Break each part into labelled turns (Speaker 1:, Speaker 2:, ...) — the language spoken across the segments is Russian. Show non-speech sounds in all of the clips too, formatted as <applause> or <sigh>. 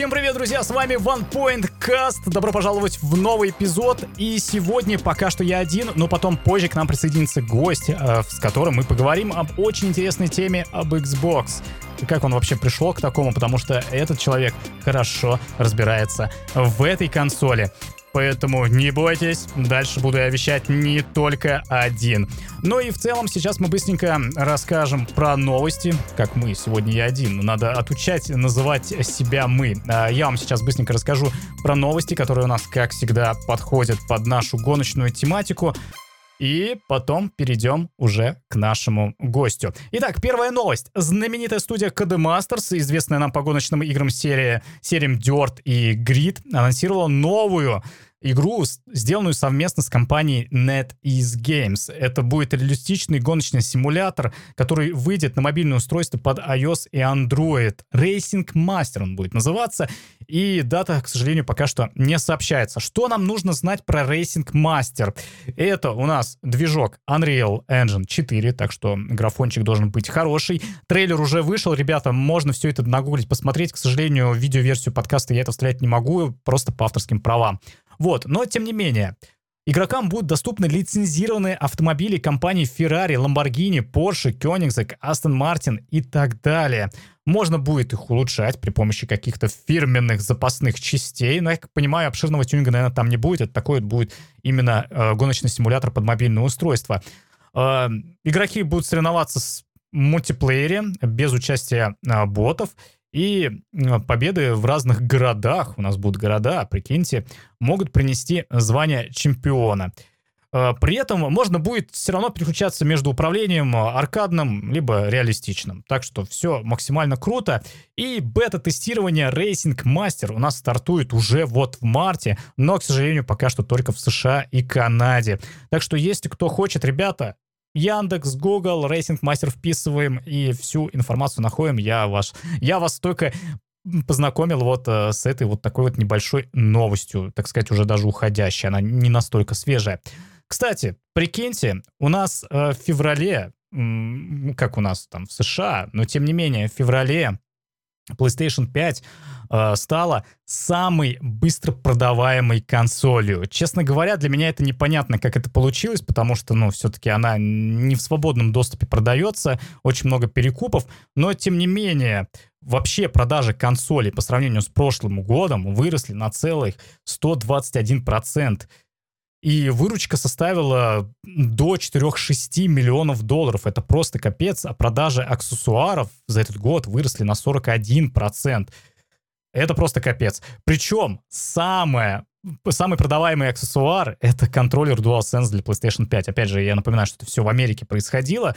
Speaker 1: Всем привет, друзья, с вами One Point Cast. Добро пожаловать в новый эпизод. И сегодня пока что я один, но потом позже к нам присоединится гость, э, с которым мы поговорим об очень интересной теме об Xbox. И как он вообще пришел к такому, потому что этот человек хорошо разбирается в этой консоли. Поэтому не бойтесь, дальше буду я вещать не только один. Ну и в целом сейчас мы быстренько расскажем про новости. Как мы, сегодня я один, надо отучать называть себя мы. А я вам сейчас быстренько расскажу про новости, которые у нас, как всегда, подходят под нашу гоночную тематику. И потом перейдем уже к нашему гостю. Итак, первая новость. Знаменитая студия Codemasters, известная нам по гоночным играм серии, сериям Dirt и Grid, анонсировала новую игру, сделанную совместно с компанией NetEase Games. Это будет реалистичный гоночный симулятор, который выйдет на мобильное устройство под iOS и Android. Racing Master он будет называться, и дата, к сожалению, пока что не сообщается. Что нам нужно знать про Racing Master? Это у нас движок Unreal Engine 4, так что графончик должен быть хороший. Трейлер уже вышел, ребята, можно все это нагуглить, посмотреть. К сожалению, видеоверсию подкаста я это вставлять не могу, просто по авторским правам. Вот, но тем не менее, Игрокам будут доступны лицензированные автомобили компаний Ferrari, Lamborghini, Porsche, Koenigsegg, Aston Martin и так далее. Можно будет их улучшать при помощи каких-то фирменных запасных частей, но, я как понимаю, обширного тюнинга, наверное, там не будет. Это такой вот будет именно э, гоночный симулятор под мобильное устройство. Э, игроки будут соревноваться с мультиплеере без участия э, ботов. И победы в разных городах, у нас будут города, прикиньте, могут принести звание чемпиона. Э, при этом можно будет все равно переключаться между управлением аркадным либо реалистичным. Так что все максимально круто. И бета-тестирование Racing Master у нас стартует уже вот в марте, но, к сожалению, пока что только в США и Канаде. Так что если кто хочет, ребята, Яндекс, Google, Racing Master вписываем и всю информацию находим. Я, ваш, я вас только познакомил вот э, с этой вот такой вот небольшой новостью, так сказать, уже даже уходящей. Она не настолько свежая. Кстати, прикиньте, у нас э, в феврале, как у нас там в США, но тем не менее, в феврале PlayStation 5 э, стала самой быстро продаваемой консолью. Честно говоря, для меня это непонятно, как это получилось, потому что, ну, все-таки она не в свободном доступе продается, очень много перекупов, но, тем не менее, вообще продажи консолей по сравнению с прошлым годом выросли на целых 121%. И выручка составила до 4-6 миллионов долларов. Это просто капец. А продажи аксессуаров за этот год выросли на 41%. Это просто капец. Причем самое самый продаваемый аксессуар — это контроллер DualSense для PlayStation 5. Опять же, я напоминаю, что это все в Америке происходило.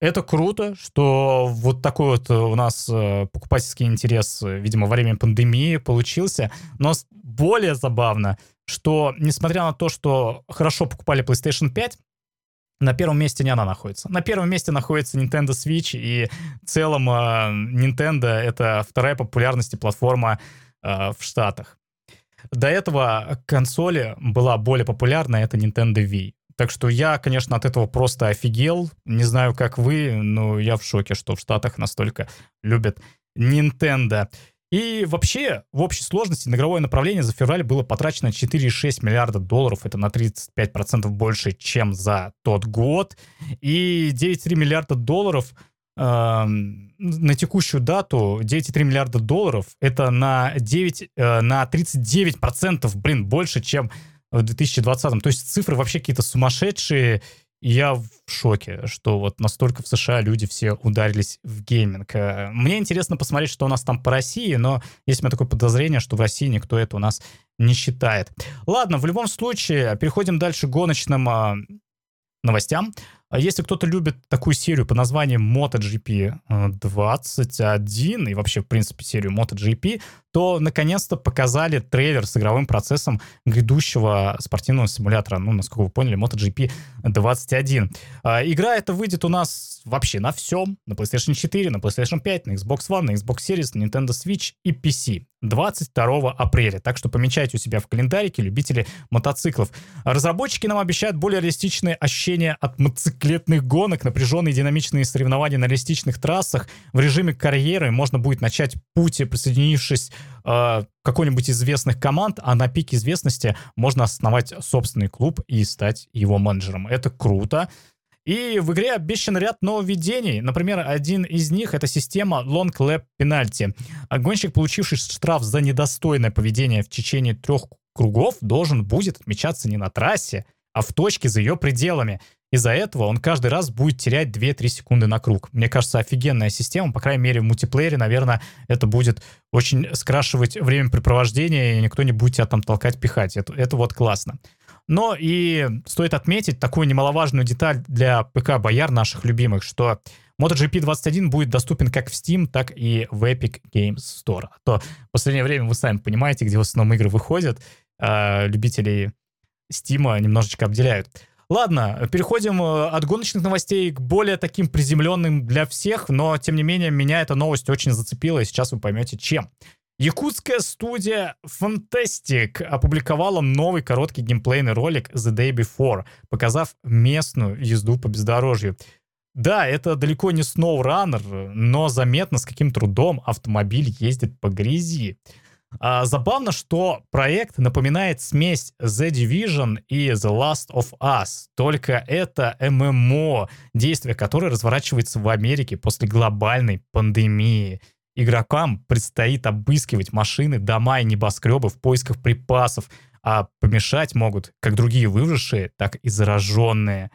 Speaker 1: Это круто, что вот такой вот у нас э, покупательский интерес, видимо, во время пандемии получился. Но более забавно — что, несмотря на то, что хорошо покупали PlayStation 5, на первом месте не она находится. На первом месте находится Nintendo Switch, и в целом э, Nintendo — это вторая популярности платформа э, в Штатах. До этого консоли была более популярна, это Nintendo Wii. Так что я, конечно, от этого просто офигел. Не знаю, как вы, но я в шоке, что в Штатах настолько любят Nintendo. И вообще, в общей сложности игровое направление за февраль было потрачено 4,6 миллиарда долларов. Это на 35% больше, чем за тот год. И 9,3 миллиарда долларов э, на текущую дату 9,3 миллиарда долларов это на 9 э, на 39 процентов блин больше чем в 2020 то есть цифры вообще какие-то сумасшедшие я в шоке, что вот настолько в США люди все ударились в гейминг. Э, мне интересно посмотреть, что у нас там по России, но есть у меня такое подозрение, что в России никто это у нас не считает. Ладно, в любом случае, переходим дальше к гоночным а, новостям. А если кто-то любит такую серию по названию MotoGP 21 э, и вообще, в принципе, серию MotoGP, то наконец-то показали трейлер с игровым процессом грядущего спортивного симулятора. Ну, насколько вы поняли, MotoGP 21. А, игра эта выйдет у нас вообще на всем. На PlayStation 4, на PlayStation 5, на Xbox One, на Xbox Series, на Nintendo Switch и PC. 22 апреля. Так что помечайте у себя в календарике любители мотоциклов. Разработчики нам обещают более реалистичные ощущения от мотоциклетных гонок, напряженные динамичные соревнования на реалистичных трассах. В режиме карьеры можно будет начать путь, присоединившись э, какой-нибудь известных команд, а на пике известности можно основать собственный клуб и стать его менеджером. Это круто. И в игре обещан ряд нововведений. Например, один из них — это система Long Lap Penalty. Гонщик, получивший штраф за недостойное поведение в течение трех кругов, должен будет отмечаться не на трассе, а в точке за ее пределами. Из-за этого он каждый раз будет терять 2-3 секунды на круг. Мне кажется, офигенная система. По крайней мере, в мультиплеере, наверное, это будет очень скрашивать времяпрепровождение, и никто не будет тебя там толкать, пихать. Это, это вот классно. Но и стоит отметить такую немаловажную деталь для ПК Бояр наших любимых, что MotoGP 21 будет доступен как в Steam, так и в Epic Games Store. А то в последнее время вы сами понимаете, где в основном игры выходят, а любителей Steam немножечко обделяют. Ладно, переходим э, от гоночных новостей к более таким приземленным для всех, но тем не менее меня эта новость очень зацепила, и сейчас вы поймете чем. Якутская студия Fantastic опубликовала новый короткий геймплейный ролик The Day Before, показав местную езду по бездорожью. Да, это далеко не SnowRunner, но заметно, с каким трудом автомобиль ездит по грязи. А, забавно, что проект напоминает смесь The Division и The Last of Us, только это ММО, действие которое разворачивается в Америке после глобальной пандемии. Игрокам предстоит обыскивать машины, дома и небоскребы в поисках припасов, а помешать могут как другие выжившие, так и зараженные.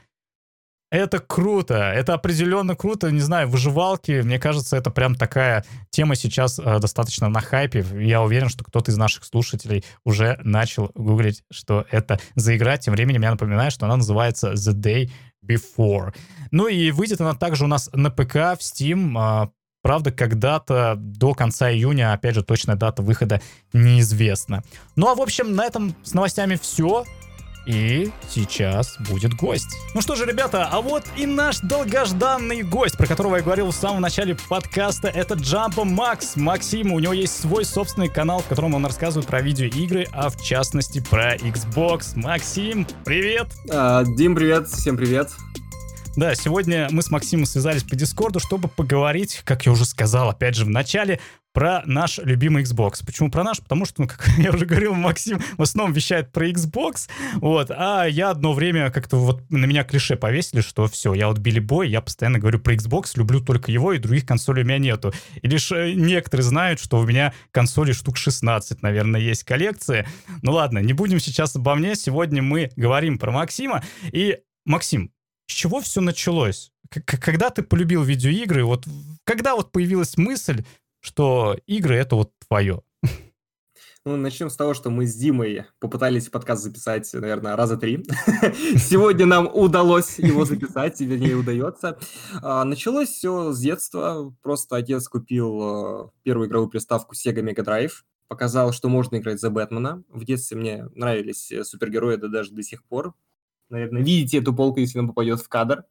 Speaker 1: Это круто, это определенно круто, не знаю, выживалки, мне кажется, это прям такая тема сейчас э, достаточно на хайпе. Я уверен, что кто-то из наших слушателей уже начал гуглить, что это за игра. Тем временем я напоминаю, что она называется The Day Before. Ну и выйдет она также у нас на ПК, в Steam, э, Правда, когда-то до конца июня, опять же, точная дата выхода неизвестна. Ну а в общем, на этом с новостями все. И сейчас будет гость. Ну что же, ребята, а вот и наш долгожданный гость, про которого я говорил в самом начале подкаста, это Джампа Макс. Максим, у него есть свой собственный канал, в котором он рассказывает про видеоигры, а в частности про Xbox. Максим, привет!
Speaker 2: А, Дим, привет, всем привет.
Speaker 1: Да, сегодня мы с Максимом связались по Дискорду, чтобы поговорить, как я уже сказал, опять же, в начале, про наш любимый Xbox. Почему про наш? Потому что, ну, <laughs> как я уже говорил, Максим в основном вещает про Xbox, вот, а я одно время как-то вот на меня клише повесили, что все, я вот Билли Бой, я постоянно говорю про Xbox, люблю только его, и других консолей у меня нету. И лишь э, некоторые знают, что у меня консоли штук 16, наверное, есть коллекция. Ну ладно, не будем сейчас обо мне, сегодня мы говорим про Максима, и Максим, с чего все началось? Когда ты полюбил видеоигры, вот когда вот появилась мысль, что игры это вот твое?
Speaker 2: Ну, начнем с того, что мы с Димой попытались подкаст записать, наверное, раза три. <laughs> Сегодня нам удалось его записать, вернее, удается. А, началось все с детства. Просто отец купил а, первую игровую приставку Sega Mega Drive. Показал, что можно играть за Бэтмена. В детстве мне нравились э, супергерои, да даже до сих пор наверное, видите эту полку, если она попадет в кадр.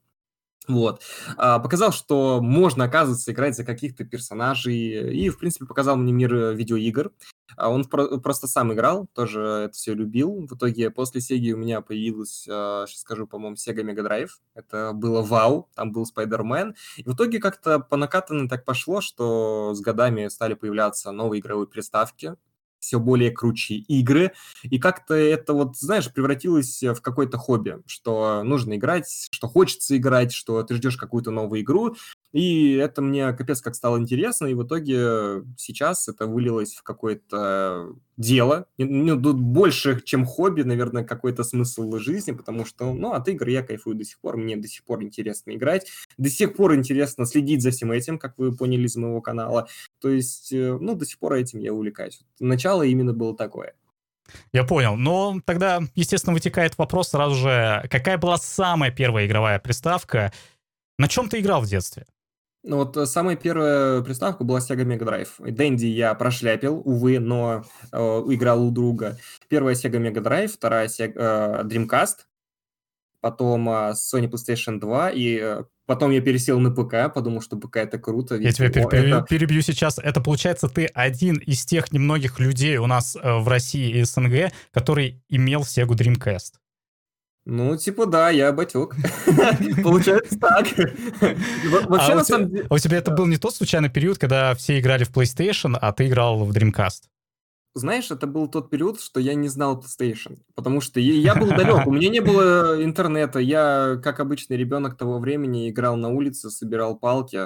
Speaker 2: Вот. А, показал, что можно, оказывается, играть за каких-то персонажей. И, в принципе, показал мне мир э, видеоигр. А он про- просто сам играл, тоже это все любил. В итоге после Sega у меня появилась, а, сейчас скажу, по-моему, Sega Mega Drive. Это было вау, там был Spider-Man. И в итоге как-то по накатанной так пошло, что с годами стали появляться новые игровые приставки все более круче игры, и как-то это вот, знаешь, превратилось в какое-то хобби, что нужно играть, что хочется играть, что ты ждешь какую-то новую игру, и это мне капец как стало интересно, и в итоге сейчас это вылилось в какое-то дело, ну, тут больше, чем хобби, наверное, какой-то смысл жизни, потому что, ну, от игр я кайфую до сих пор, мне до сих пор интересно играть, до сих пор интересно следить за всем этим, как вы поняли из моего канала, то есть, э, ну, до сих пор этим я увлекаюсь. Начало именно было такое.
Speaker 1: Я понял. Но тогда, естественно, вытекает вопрос сразу же, какая была самая первая игровая приставка? На чем ты играл в детстве?
Speaker 2: Ну вот э, самая первая приставка была Sega Mega Drive. Дэнди я прошляпил, увы, но э, играл у друга. Первая Sega Mega Drive, вторая Sega, э, Dreamcast, потом э, Sony PlayStation 2 и э, Потом я пересел на ПК, подумал, что ПК это круто.
Speaker 1: Я тебя пер- это... перебью сейчас. Это получается, ты один из тех немногих людей у нас э, в России и СНГ, который имел Sega Dreamcast.
Speaker 2: Ну, типа, да, я батек. <laughs> Получается так.
Speaker 1: Вообще, а на самом деле... А у тебя это был не тот случайный период, когда все играли в PlayStation, а ты играл в Dreamcast?
Speaker 2: Знаешь, это был тот период, что я не знал PlayStation, потому что я был далек, у меня не было интернета, я, как обычный ребенок того времени, играл на улице, собирал палки,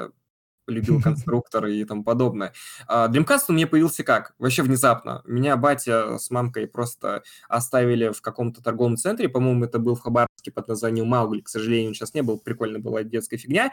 Speaker 2: любил <laughs> конструкторы и тому подобное. А Dreamcast у меня появился как? Вообще внезапно. Меня батя с мамкой просто оставили в каком-то торговом центре, по-моему, это был в Хабаровске под названием Маугли, к сожалению, сейчас не был, прикольно была детская фигня.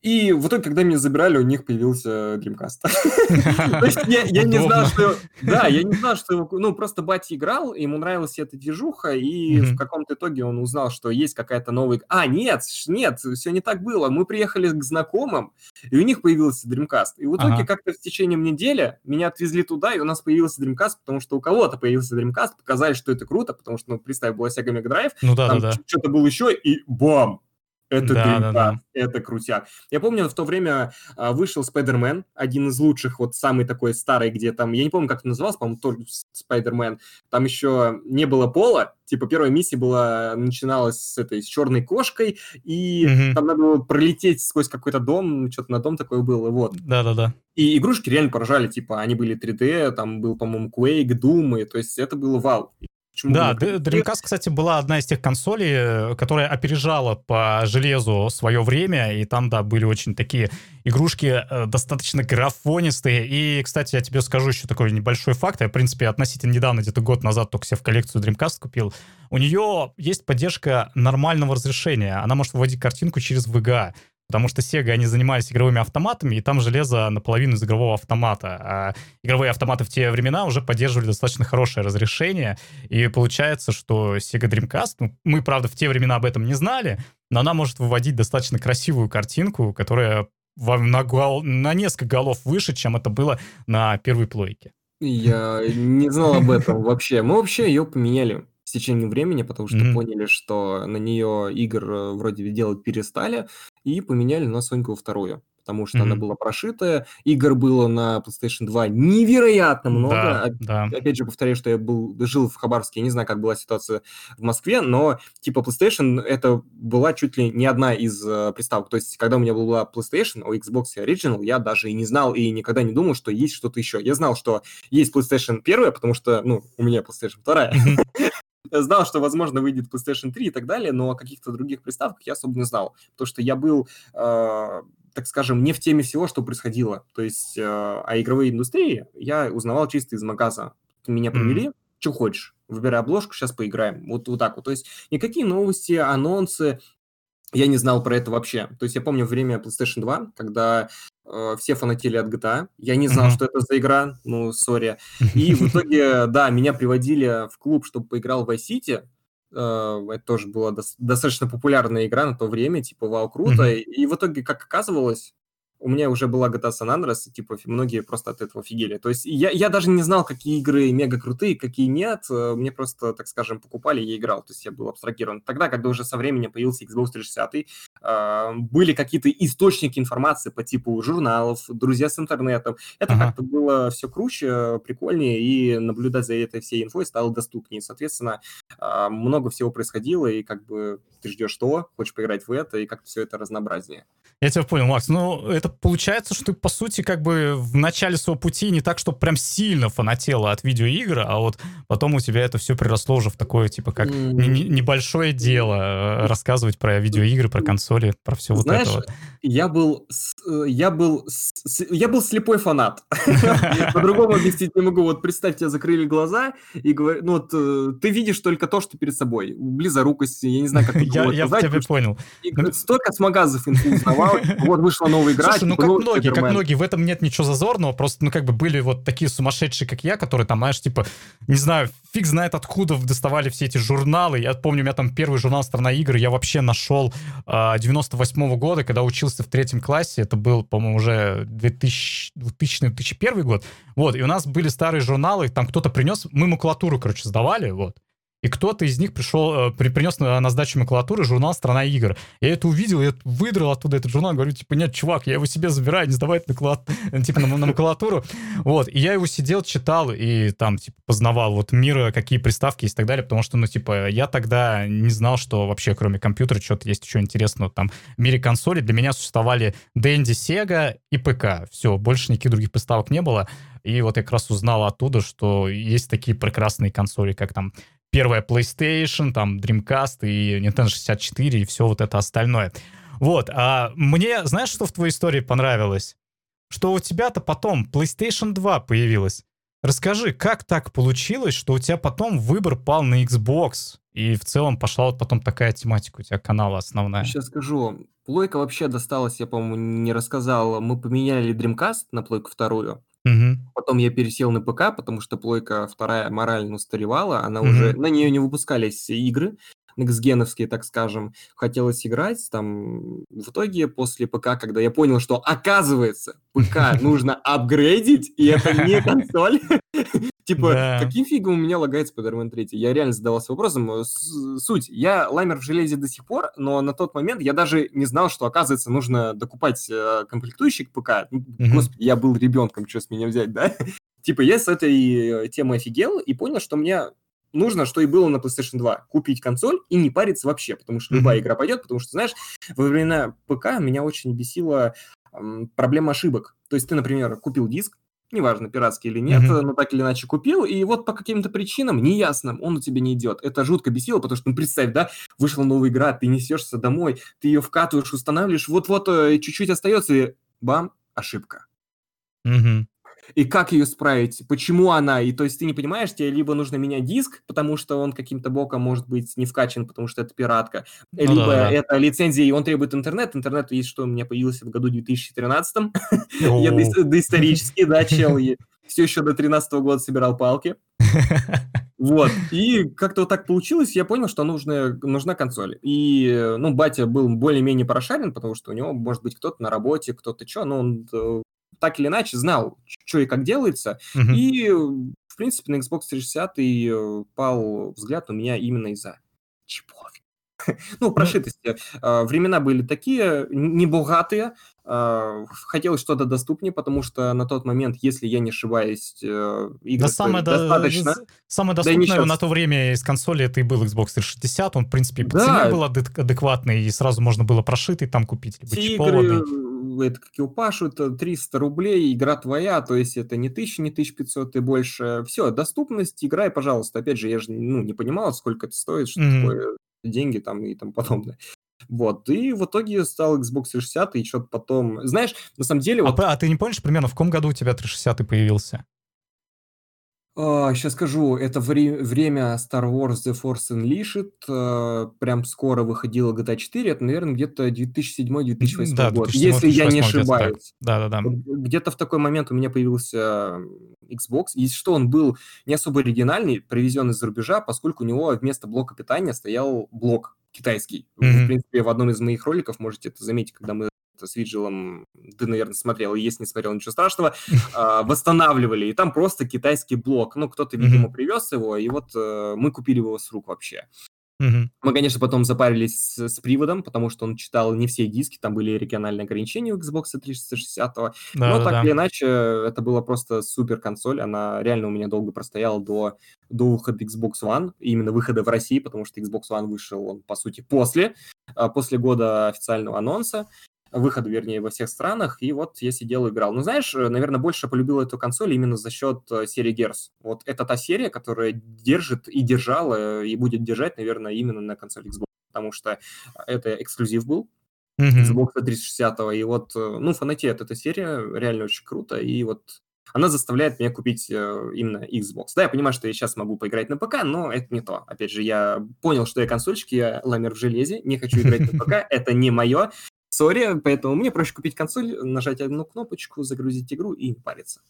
Speaker 2: И в итоге, когда меня забирали, у них появился Dreamcast. <laughs> То есть я не знал, что... Да, я не знал, что... Ну, просто батя играл, ему нравилась эта движуха, и в каком-то итоге он узнал, что есть какая-то новая... А, нет, нет, все не так было. Мы приехали к знакомым, и у них появился Dreamcast. И в итоге как-то в течение недели меня отвезли туда, и у нас появился Dreamcast, потому что у кого-то появился Dreamcast, показали, что это круто, потому что, ну, представь, была Sega Mega Drive, ну, там что-то было еще, и бам! Это да, да, да. это крутяк. Я помню, в то время а, вышел Спайдермен, один из лучших, вот самый такой старый, где там, я не помню, как это называлось, по-моему, тоже Спайдермен. Там еще не было пола, типа первая миссия была, начиналась с этой, с черной кошкой, и угу. там надо было пролететь сквозь какой-то дом, что-то на дом такое было, вот.
Speaker 1: Да-да-да.
Speaker 2: И игрушки реально поражали, типа, они были 3D, там был, по-моему, Quake, Doom, и, то есть это было вау.
Speaker 1: Почему да, Dreamcast, кстати, была одна из тех консолей, которая опережала по железу свое время, и там, да, были очень такие игрушки э, достаточно графонистые. И, кстати, я тебе скажу еще такой небольшой факт. Я, в принципе, относительно недавно, где-то год назад, только себе в коллекцию Dreamcast купил. У нее есть поддержка нормального разрешения. Она может выводить картинку через VGA. Потому что Sega, они занимались игровыми автоматами, и там железо наполовину из игрового автомата. А игровые автоматы в те времена уже поддерживали достаточно хорошее разрешение. И получается, что Sega Dreamcast, ну, мы, правда, в те времена об этом не знали, но она может выводить достаточно красивую картинку, которая на, гол, на несколько голов выше, чем это было на первой плойке.
Speaker 2: Я не знал об этом вообще. Мы вообще ее поменяли с течением времени, потому что mm-hmm. поняли, что на нее игр э, вроде делать перестали, и поменяли на Соньку вторую потому что mm-hmm. она была прошитая. Игр было на PlayStation 2 невероятно много. Да, да. Опять же, повторяю, что я был, жил в Хабаровске, я не знаю, как была ситуация в Москве, но типа PlayStation это была чуть ли не одна из uh, приставок. То есть, когда у меня была PlayStation, у Xbox Original, я даже и не знал и никогда не думал, что есть что-то еще. Я знал, что есть PlayStation 1, потому что, ну, у меня PlayStation 2. <laughs> знал, что, возможно, выйдет PlayStation 3 и так далее, но о каких-то других приставках я особо не знал, потому что я был, э, так скажем, не в теме всего, что происходило. То есть э, о игровой индустрии я узнавал чисто из магаза. Меня привели, mm-hmm. что хочешь, выбирай обложку, сейчас поиграем. Вот, вот так вот. То есть никакие новости, анонсы, я не знал про это вообще. То есть я помню время PlayStation 2, когда все фанатели от GTA. Я не знал, mm-hmm. что это за игра, ну, сори. <laughs> И в итоге, да, меня приводили в клуб, чтобы поиграл в Vice City. Э, это тоже была до- достаточно популярная игра на то время, типа, вау, круто. Mm-hmm. И в итоге, как оказывалось, у меня уже была GTA San Andreas, и, типа, многие просто от этого офигели. То есть я, я даже не знал, какие игры мега крутые, какие нет. Э, мне просто, так скажем, покупали, я играл. То есть я был абстрагирован. Тогда, когда уже со временем появился Xbox 360, э, были какие-то источники информации по типу журналов, друзья с интернетом. Это ага. как-то было все круче, прикольнее, и наблюдать за этой всей инфой стало доступнее. Соответственно, э, много всего происходило, и как бы ты ждешь что, хочешь поиграть в это, и как-то все это разнообразнее.
Speaker 1: Я тебя понял, Макс. Ну, это получается, что ты, по сути, как бы в начале своего пути не так, что прям сильно фанатела от видеоигр, а вот потом у тебя это все приросло уже в такое, типа, как mm. не, небольшое дело э, рассказывать про видеоигры, про консоли, про все
Speaker 2: Знаешь,
Speaker 1: вот это вот.
Speaker 2: я был, э, я был, я был слепой фанат. <laughs> По-другому объяснить не могу. Вот представь, тебе закрыли глаза и говорят, ну вот э, ты видишь только то, что перед собой. Близорукость, я не знаю, как это <laughs>
Speaker 1: Я тебя понял.
Speaker 2: Столько с магазов инфу узнавал, <laughs> вот вышла новая игра.
Speaker 1: Слушай, ну типа, как ну, многие, как многие, в этом нет ничего зазорного, просто, ну как бы были вот такие сумасшедшие, как я, которые там, знаешь, типа, не знаю, фиг знает откуда доставали все эти журналы. Я помню, у меня там первый журнал «Страна игр» я вообще нашел э, а, 98 -го года, когда учился в третьем классе. Это был, по-моему, уже 2000-2001 год. Вот, и у нас были старые журналы, там кто-то принес, мы макулатуру, короче, сдавали, вот. И кто-то из них пришел, э, при, принес на, на сдачу макулатуры журнал «Страна игр». Я это увидел, я выдрал оттуда этот журнал, говорю, типа, нет, чувак, я его себе забираю, не сдавай это <laughs> типа, на, на макулатуру. Вот, и я его сидел, читал, и там, типа, познавал вот мир, какие приставки есть и так далее, потому что, ну, типа, я тогда не знал, что вообще, кроме компьютера, что-то есть еще интересного там в мире консолей. Для меня существовали Dendy, Sega и ПК. Все, больше никаких других приставок не было. И вот я как раз узнал оттуда, что есть такие прекрасные консоли, как там первая PlayStation, там Dreamcast и Nintendo 64 и все вот это остальное. Вот, а мне, знаешь, что в твоей истории понравилось? Что у тебя-то потом PlayStation 2 появилась. Расскажи, как так получилось, что у тебя потом выбор пал на Xbox, и в целом пошла вот потом такая тематика у тебя канала основная?
Speaker 2: Сейчас скажу. Плойка вообще досталась, я, по-моему, не рассказал. Мы поменяли Dreamcast на плойку вторую. Потом я пересел на ПК, потому что плойка вторая морально устаревала, она угу. уже на нее не выпускались игры некстгеновские, так скажем, хотелось играть. Там в итоге после ПК, когда я понял, что оказывается ПК <laughs> нужно апгрейдить, и это не консоль, <laughs> Типа, каким фигом у меня лагает Spider-Man 3? Я реально задавался вопросом. Э, суть, я ламер в железе до сих пор, но на тот момент я даже не знал, что, оказывается, нужно докупать э, комплектующий к ПК. Mm-hmm. Господи, я был ребенком, что с меня взять, да? <laughs> типа, я с этой темой офигел и понял, что мне нужно, что и было на PlayStation 2, купить консоль и не париться вообще, потому что mm-hmm. любая игра пойдет, потому что, знаешь, во времена ПК меня очень бесила эм, проблема ошибок. То есть ты, например, купил диск, неважно, пиратский или нет, mm-hmm. но так или иначе купил, и вот по каким-то причинам неясным он у тебя не идет. Это жутко бесило, потому что, ну, представь, да, вышла новая игра, ты несешься домой, ты ее вкатываешь, устанавливаешь, вот-вот э, чуть-чуть остается, и бам, ошибка.
Speaker 1: Mm-hmm
Speaker 2: и как ее справить, почему она, и то есть ты не понимаешь, тебе либо нужно менять диск, потому что он каким-то боком может быть не вкачан, потому что это пиратка, ну, либо да, да. это лицензия, и он требует интернет, интернет есть, что у меня появился в году 2013, <laughs> я доисторический, да, <laughs> чел, все еще до 13 года собирал палки. <laughs> Вот, и как-то вот так получилось, я понял, что нужна, нужна консоль. И, ну, батя был более-менее прошарен, потому что у него, может быть, кто-то на работе, кто-то что, но он э, так или иначе знал, что и как делается. Mm-hmm. И, в принципе, на Xbox 360 и э, пал взгляд у меня именно из-за чипов. <laughs> ну, прошитости. Mm-hmm. Времена были такие, небогатые, а, хотелось что-то доступнее, потому что на тот момент, если я не ошибаюсь, э, игры да
Speaker 1: самое достаточно... Да, самое доступное да на то время из консоли это и был Xbox 360, он, в принципе, по да. цене был адекватный, и сразу можно было прошитый там купить, либо чипованный.
Speaker 2: Игры, это как его Пашу, это 300 рублей, игра твоя, то есть это не 1000, не 1500 и больше. Все, доступность, играй, пожалуйста. Опять же, я же ну, не понимал, сколько это стоит, что mm-hmm. такое деньги там и тому подобное. Вот, и в итоге стал Xbox 360, и что-то потом... Знаешь, на самом деле...
Speaker 1: А, вот... а ты не помнишь примерно, в каком году у тебя 360 появился?
Speaker 2: А, сейчас скажу, это вре- время Star Wars The Force Unleashed, э, прям скоро выходила GTA 4, это, наверное, где-то 2007-2008 да, год, если я не ошибаюсь.
Speaker 1: Да-да-да.
Speaker 2: Где-то в такой момент у меня появился Xbox, и что он был не особо оригинальный, привезен из-за рубежа, поскольку у него вместо блока питания стоял блок китайский. Mm-hmm. В принципе, в одном из моих роликов можете это заметить, когда мы с Виджилом, ты, наверное, смотрел, и если не смотрел, ничего страшного, <laughs> а, восстанавливали, и там просто китайский блок. Ну, кто-то, видимо, привез его, и вот э, мы купили его с рук вообще.
Speaker 1: Угу.
Speaker 2: Мы, конечно, потом запарились с, с приводом, потому что он читал не все диски, там были региональные ограничения у Xbox 360. Да, но да, так да. или иначе, это была просто супер консоль. Она реально у меня долго простояла до, до выхода Xbox One, именно выхода в России, потому что Xbox One вышел он, по сути, после, а, после года официального анонса выхода, вернее, во всех странах, и вот я сидел и играл. Ну, знаешь, э, наверное, больше полюбил эту консоль именно за счет э, серии Gears. Вот это та серия, которая держит и держала, и будет держать, наверное, именно на консоли Xbox, потому что это эксклюзив был, mm-hmm. Xbox 360, и вот, э, ну, фанатеет эта серия, реально очень круто, и вот она заставляет меня купить именно Xbox. Да, я понимаю, что я сейчас могу поиграть на ПК, но это не то. Опять же, я понял, что я консольщик, я ламер в железе, не хочу играть на ПК, это не мое. Sorry, поэтому мне проще купить консоль, нажать одну кнопочку, загрузить игру и не париться.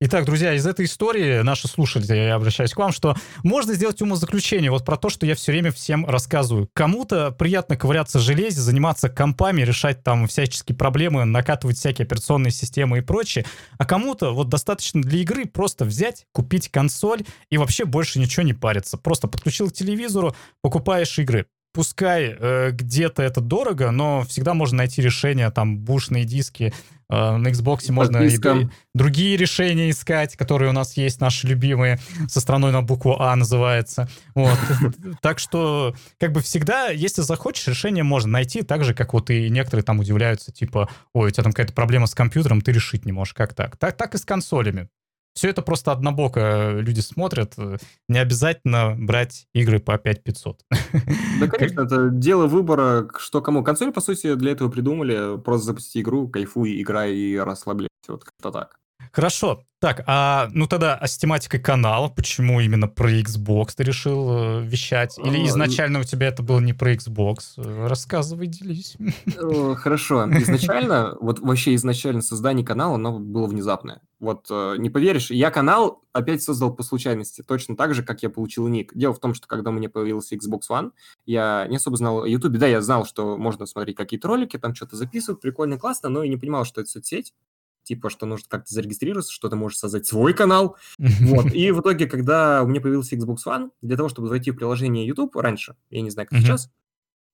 Speaker 1: Итак, друзья, из этой истории, наши слушатели, я обращаюсь к вам, что можно сделать умозаключение вот про то, что я все время всем рассказываю. Кому-то приятно ковыряться в железе, заниматься компами, решать там всяческие проблемы, накатывать всякие операционные системы и прочее. А кому-то вот достаточно для игры просто взять, купить консоль и вообще больше ничего не париться. Просто подключил к телевизору, покупаешь игры пускай э, где-то это дорого, но всегда можно найти решение, там, бушные диски, э, на Xbox можно и, и другие решения искать, которые у нас есть, наши любимые, со страной на букву А называется. Вот. <laughs> Так что, как бы всегда, если захочешь, решение можно найти, так же, как вот и некоторые там удивляются, типа, ой, у тебя там какая-то проблема с компьютером, ты решить не можешь, как так? Так, так и с консолями. Все это просто однобоко люди смотрят. Не обязательно брать игры по 5500.
Speaker 2: Да, <laughs> конечно, это дело выбора, что кому. Консоль, по сути, для этого придумали. Просто запусти игру, кайфуй, играй и расслабляйся. Вот как-то так.
Speaker 1: Хорошо. Так, а ну тогда а с тематикой канала, почему именно про Xbox ты решил э, вещать? Или а, изначально у тебя это было не про Xbox? Рассказывай, делись. <laughs>
Speaker 2: Э, хорошо. Изначально, вот вообще изначально создание канала, оно было внезапное. Вот э, не поверишь, я канал опять создал по случайности, точно так же, как я получил ник. Дело в том, что когда у меня появился Xbox One, я не особо знал о YouTube. Да, я знал, что можно смотреть какие-то ролики, там что-то записывать, прикольно, классно, но и не понимал, что это соцсеть типа, что нужно как-то зарегистрироваться, что ты можешь создать свой канал. <laughs> Вот. И в итоге, когда у меня появился Xbox One, для того, чтобы зайти в приложение YouTube раньше, я не знаю, как сейчас,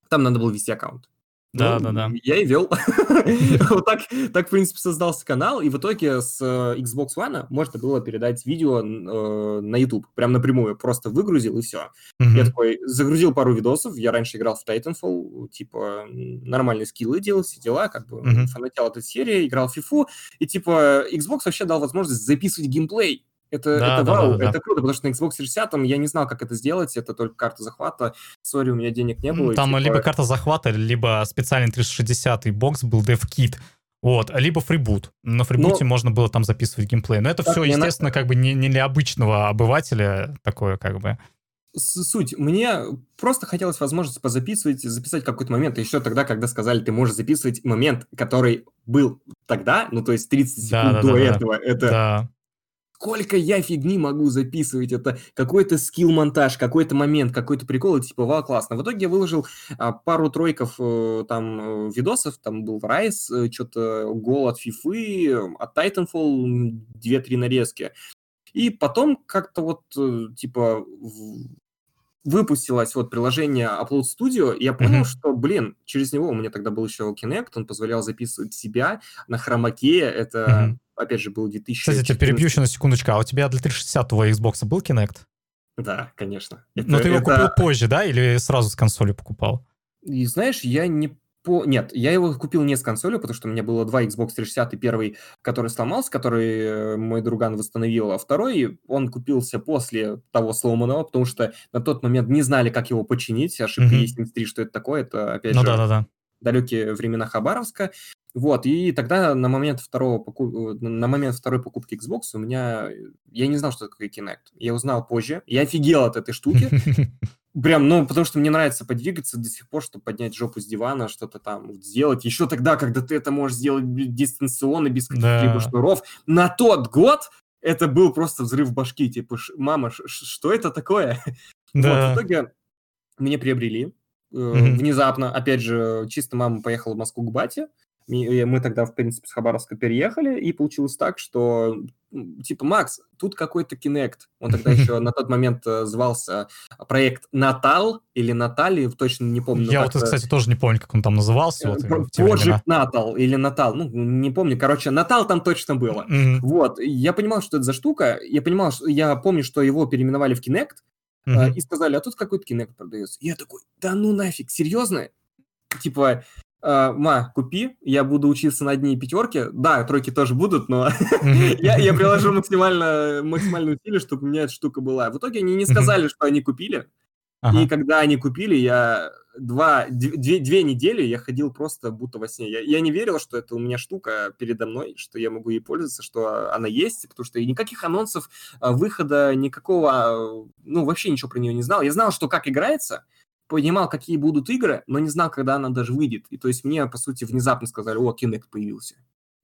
Speaker 2: там надо было ввести аккаунт.
Speaker 1: Да, ну, да, да.
Speaker 2: Я и вел. <laughs> вот так, так, в принципе, создался канал, и в итоге с э, Xbox One можно было передать видео э, на YouTube, прям напрямую, просто выгрузил, и все. Mm-hmm. Я такой, загрузил пару видосов, я раньше играл в Titanfall, типа, нормальные скиллы делал, все дела, как бы, mm-hmm. фанател этой серии, играл в FIFA, и, типа, Xbox вообще дал возможность записывать геймплей, это, да, это да, вау, да, это да. круто, потому что на Xbox 360 я не знал, как это сделать, это только карта захвата. Sorry, у меня денег не было.
Speaker 1: Там типа... либо карта захвата, либо специальный 360 бокс был DevKit. Вот, либо freeboot. На freeboot е Но... можно было там записывать геймплей. Но это так, все, естественно, на... как бы не, не для обычного обывателя такое, как бы.
Speaker 2: Суть. Мне просто хотелось возможность позаписывать, записать какой-то момент. Еще тогда, когда сказали, ты можешь записывать момент, который был тогда, ну, то есть 30 секунд да, до да, этого. Да. Это да сколько я фигни могу записывать, это какой-то skill-монтаж, какой-то момент, какой-то прикол, и типа, вау, классно. В итоге я выложил а, пару тройков э, там э, видосов, там был Райс, э, что-то гол от Фифы, от Titanfall, две-три нарезки. И потом как-то вот, э, типа, выпустилось вот приложение Upload Studio, и я понял, mm-hmm. что, блин, через него у меня тогда был еще Kinect, он позволял записывать себя на хромаке, это, mm-hmm. Опять же, был 2000...
Speaker 1: Кстати, я перебью еще на секундочку, а у тебя для 360 твоего Xbox был Kinect?
Speaker 2: Да, конечно.
Speaker 1: Это, Но ты его это... купил позже, да, или сразу с консоли покупал?
Speaker 2: И знаешь, я не по... Нет, я его купил не с консолью, потому что у меня было два Xbox 360, и первый, который сломался, который э, мой друган восстановил, а второй он купился после того сломанного, потому что на тот момент не знали, как его починить, ошибка mm-hmm. E73, что это такое, это, опять
Speaker 1: ну,
Speaker 2: же,
Speaker 1: да-да-да.
Speaker 2: Далекие времена Хабаровска. Вот, и тогда на момент, второго поку... на момент второй покупки Xbox у меня... Я не знал, что такое Kinect. Я узнал позже. Я офигел от этой штуки. <laughs> Прям, ну, потому что мне нравится подвигаться до сих пор, чтобы поднять жопу с дивана, что-то там сделать. Еще тогда, когда ты это можешь сделать дистанционно, без каких-либо да. шнуров. На тот год это был просто взрыв башки. Типа, мама, что это такое? Да. <laughs> Вот, в итоге мне приобрели. Mm-hmm. Внезапно, опять же, чисто мама поехала в Москву к бате. Мы тогда, в принципе, с Хабаровска переехали, и получилось так, что типа, Макс, тут какой-то Kinect. Он тогда <laughs> еще на тот момент э, звался проект Натал или Натали, точно не помню.
Speaker 1: Я вот, кстати, тоже не помню, как он там назывался. Вот,
Speaker 2: Project Натал или Натал, ну, не помню. Короче, Натал там точно было. Вот, я понимал, что это за штука, я понимал, я помню, что его переименовали в Kinect, и сказали, а тут какой-то Kinect продается. Я такой, да ну нафиг, серьезно? Типа, Uh, ма, купи, я буду учиться на одни пятерки. Да, тройки тоже будут, но <laughs> я, я приложу максимально, максимальные усилия, чтобы у меня эта штука была. В итоге они не сказали, что они купили. Ага. И когда они купили, я два, две, две недели я ходил просто будто во сне. Я, я не верил, что это у меня штука передо мной, что я могу ей пользоваться, что она есть, потому что никаких анонсов а, выхода, никакого, ну, вообще ничего про нее не знал. Я знал, что как играется, понимал, какие будут игры, но не знал, когда она даже выйдет. И то есть мне, по сути, внезапно сказали, о, Kinect появился.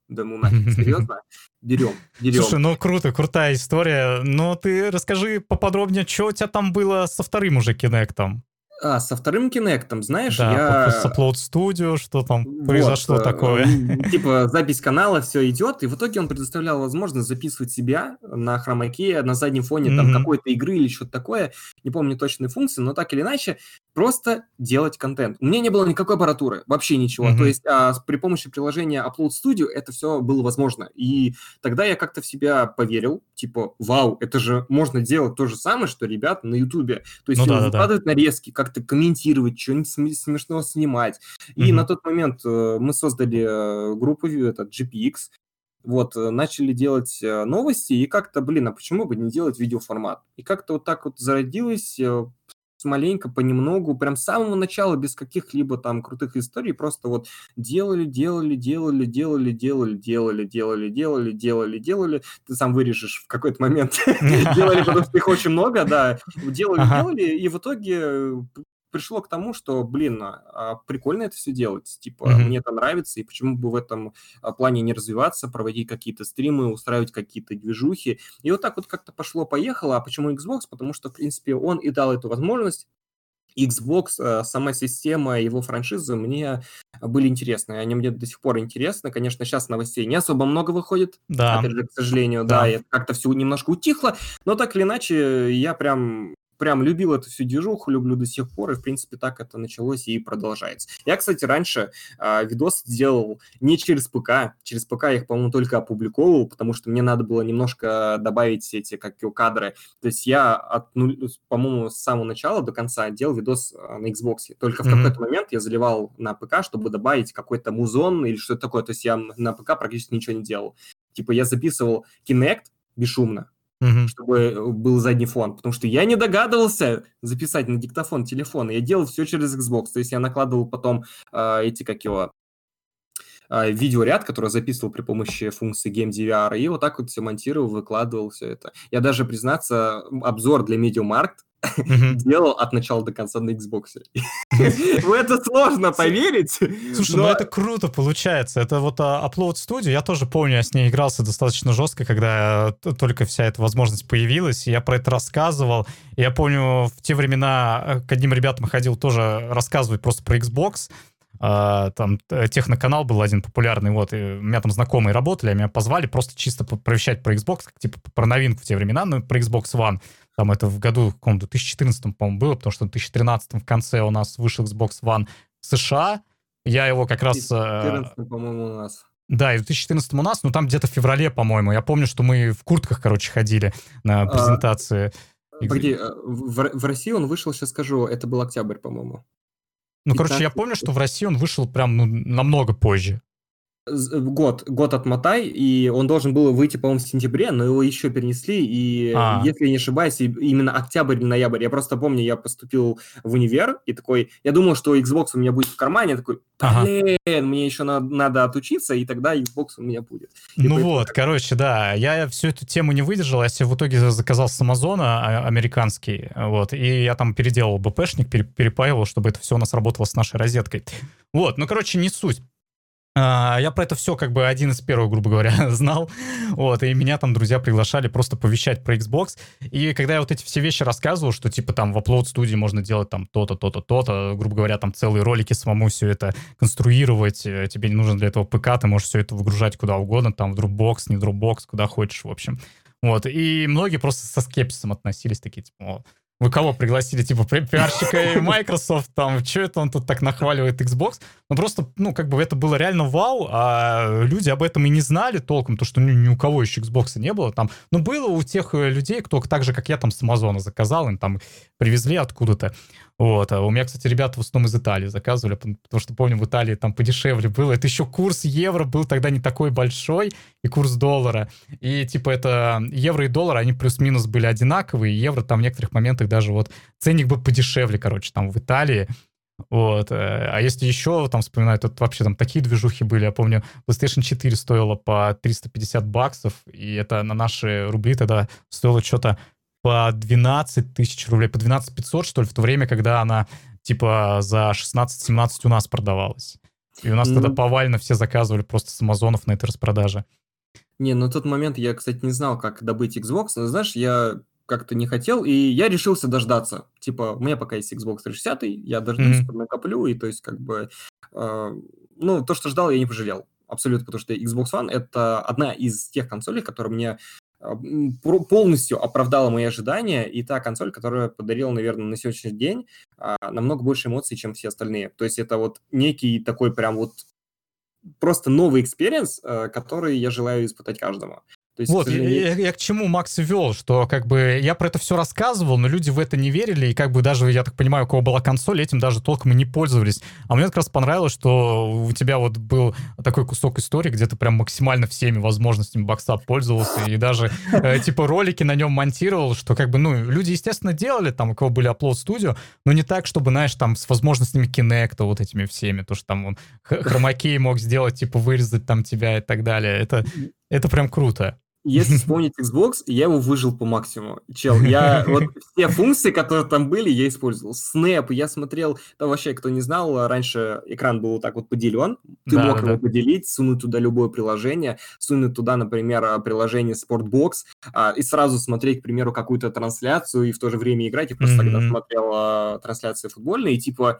Speaker 2: Да ну нафиг, <laughs> серьезно? Берем, берем.
Speaker 1: Слушай, ну круто, крутая история. Но ты расскажи поподробнее, что у тебя там было со вторым уже Кинектом?
Speaker 2: А, со вторым Кинектом, знаешь,
Speaker 1: Да,
Speaker 2: я...
Speaker 1: с Upload Studio, что там
Speaker 2: Вот,
Speaker 1: произошло
Speaker 2: э,
Speaker 1: такое? <laughs>
Speaker 2: Типа запись канала, все идет, и в итоге он предоставлял возможность записывать себя на хромаке на заднем фоне там
Speaker 1: Мгм.
Speaker 2: какой-то игры или что-то такое. Не помню точные функции, но так или иначе просто делать контент. У меня не было никакой аппаратуры, вообще ничего.
Speaker 1: Мгм.
Speaker 2: То есть а, при помощи приложения Upload Studio это все было возможно. И тогда я как-то в себя поверил, типа, вау, это же можно делать то же самое, что ребята на Ютубе. То есть
Speaker 1: Ну да-да-да.
Speaker 2: выкладывать нарезки, как-то комментировать, что-нибудь сме- смешного снимать. И
Speaker 1: Мгм.
Speaker 2: на тот момент э, мы создали э, группу э, этот, GPX, вот, начали делать новости, и как-то, блин, а почему бы не делать видеоформат? И как-то вот так вот зародилось маленько, понемногу, прям с самого начала, без каких-либо там крутых историй, просто вот делали, делали, делали, делали, делали, делали, делали, делали, делали, делали. Ты сам вырежешь в какой-то момент. <laughs> Делали, потому что их очень много, да. Делали, делали, и в итоге э, пришло к тому, что, блин, а а прикольно это все делать. Типа,
Speaker 1: Мгм.
Speaker 2: мне это нравится, и почему бы в этом а, плане не развиваться, проводить какие-то стримы, устраивать какие-то движухи. И вот так вот как-то пошло-поехало. А почему Xbox? Потому что, в принципе, он и дал эту возможность. Xbox, э, сама система, его франшизы мне были интересны. Они мне до сих пор интересны. Конечно, сейчас новостей не особо много выходит.
Speaker 1: Да.
Speaker 2: Опять же, к сожалению,
Speaker 1: Да.
Speaker 2: да, это как-то все немножко утихло. Но так или иначе, я прям прям любил эту всю движуху, люблю до сих пор, и, в принципе, так это началось и продолжается. Я, кстати, раньше а, видос делал не через ПК, через ПК я их, по-моему, только опубликовывал, потому что мне надо было немножко добавить эти, как его, кадры. То есть я, от, нуль- по-моему, с самого начала до конца делал видос а, на Xbox. Только в
Speaker 1: Мгм.
Speaker 2: какой-то момент я заливал на ПК, чтобы добавить какой-то музон или что-то такое. То есть я на ПК практически ничего не делал. Типа я записывал Kinect бесшумно,
Speaker 1: Мгм.
Speaker 2: чтобы э, был задний фон, потому что я не догадывался записать на диктофон телефона, я делал все через Xbox, то есть я накладывал потом а, эти, как его, а, видеоряд, который записывал при помощи функции Game DVR, и вот так вот все монтировал, выкладывал все это. Я даже, признаться, обзор для MediaMarkt Делал от начала до конца на Xbox. В это сложно поверить.
Speaker 1: Слушай,
Speaker 2: но-
Speaker 1: ну это круто получается. Это вот а, Upload Studio, я тоже помню, я с ней игрался достаточно жестко, когда т- только вся эта возможность появилась, и я про это рассказывал. И я помню, в те времена э, к одним ребятам ходил тоже рассказывать просто про Xbox, А, там э, техноканал был один популярный, вот, и у меня там знакомые работали, а меня позвали просто чисто провещать про Xbox, как, типа про новинку в те времена, ну, про Xbox One. Там это в году, в каком-то 2014, по-моему, было, потому что в 2013 в конце у нас вышел Xbox One в США. Я его как раз... э,
Speaker 2: 14, по-моему, у нас.
Speaker 1: Да, и в 2014 у нас, ну там где-то в феврале, по-моему. Я помню, что мы в куртках, короче, ходили на
Speaker 2: А,
Speaker 1: презентации. Икс-
Speaker 2: Погоди, э, в в России он вышел, сейчас скажу, это был октябрь, по-моему.
Speaker 1: Ну, короче, я
Speaker 2: 15
Speaker 1: помню, что в России он вышел прям ну, намного позже.
Speaker 2: Э, Год, год отмотай, и он должен был выйти, по-моему, в сентябре, но его еще перенесли, и,
Speaker 1: А.
Speaker 2: если я не ошибаюсь, именно октябрь или ноябрь. Я просто помню, я поступил в универ, и такой, я думал, что Xbox у меня будет в кармане, я такой,
Speaker 1: Ага.
Speaker 2: блин, мне еще надо, надо отучиться, и тогда Xbox у меня будет. И
Speaker 1: Ну
Speaker 2: поэтому
Speaker 1: вот, короче, да, я всю эту тему не выдержал, я себе в итоге заказал с Амазона а, американский, вот, и я там переделал БПшник, пере- перепаивал, чтобы это все у нас работало с нашей розеткой. Вот, ну, короче, не суть. А, Я про это все как бы один из первых, грубо говоря, <laughs> знал. Вот, и меня там друзья приглашали просто повещать про Xbox. И когда я вот эти все вещи рассказывал, что типа там в Upload студии можно делать там то-то, то-то, то-то, грубо говоря, там целые ролики самому все это конструировать, э, тебе не нужно для этого ПК, ты можешь все это выгружать куда угодно, там в Dropbox, не Dropbox, куда хочешь, в общем. Вот, и многие просто со скепсисом относились, такие, типа, «О, вы кого пригласили, типа, пи- пиарщика и <laughs> Microsoft, там, что это он тут так нахваливает Xbox? Ну, просто, ну, как бы это было реально вау, а люди об этом и не знали толком, то, что ни, ни у кого еще Xbox не было там. Ну, было у тех э, людей, кто так же, как я, там, с Амазона заказал, им там привезли откуда-то. Вот. А у меня, кстати, ребята в основном из Италии заказывали, потому что, помню, в Италии там подешевле было. Это еще курс евро был тогда не такой большой, и курс доллара. И, типа, это евро и доллар, они плюс-минус были одинаковые, евро там в некоторых моментах даже вот ценник был подешевле, короче, там в Италии. Вот. э, А если еще, там, вспоминаю, тут вообще там такие движухи были. Я помню, PlayStation 4 стоила по 350 баксов, и это на наши рубли тогда стоило что-то по 12 тысяч рублей, по 12 500, что ли, в то время, когда она, типа, за 16-17 у нас продавалась. И у нас тогда повально все заказывали просто с Амазонов на этой распродаже.
Speaker 2: Не, на тот момент я, кстати, не знал, как добыть Xbox, но, знаешь, я как-то не хотел, и я решился дождаться. Типа, у меня пока есть Xbox 360, я дождусь, mm-hmm. накоплю, и то есть, как бы, э, ну, то, что ждал, я не пожалел. Абсолютно, потому что Xbox One — это одна из тех консолей, которая мне полностью оправдала мои ожидания, и та консоль, которая подарила, наверное, на сегодняшний день а, намного больше эмоций, чем все остальные. То есть это вот некий такой прям вот просто новый experience, э, который я желаю испытать каждому.
Speaker 1: То есть, вот, сожалению... я, я к чему Макс вел, что как бы я про это все рассказывал, но люди в это не верили, и как бы даже, я так понимаю, у кого была консоль, этим даже толком и не пользовались. А мне как раз понравилось, что у тебя вот был такой кусок истории, где ты прям максимально всеми возможностями бокса пользовался, и даже э, типа ролики на нем монтировал, что как бы, ну, люди, естественно, делали, там, у кого были Upload Studio, но не так, чтобы, знаешь, там, с возможностями Kinect, вот этими всеми, то, что там он хромакей мог сделать, типа, вырезать там тебя и так далее. Это, это прям круто.
Speaker 2: Если <laughs> вспомнить Xbox, я его выжил по максимуму. Чел, я <laughs> вот все функции, которые там были, я использовал. Snap, я смотрел, там вообще, кто не знал, раньше экран был вот так вот поделен. Ты да, мог да. его поделить, сунуть туда любое приложение, сунуть туда, например, приложение Sportbox, а, и сразу смотреть, к примеру, какую-то трансляцию, и в то же время играть. Я просто mm-hmm. тогда смотрел а, трансляции футбольные, и типа,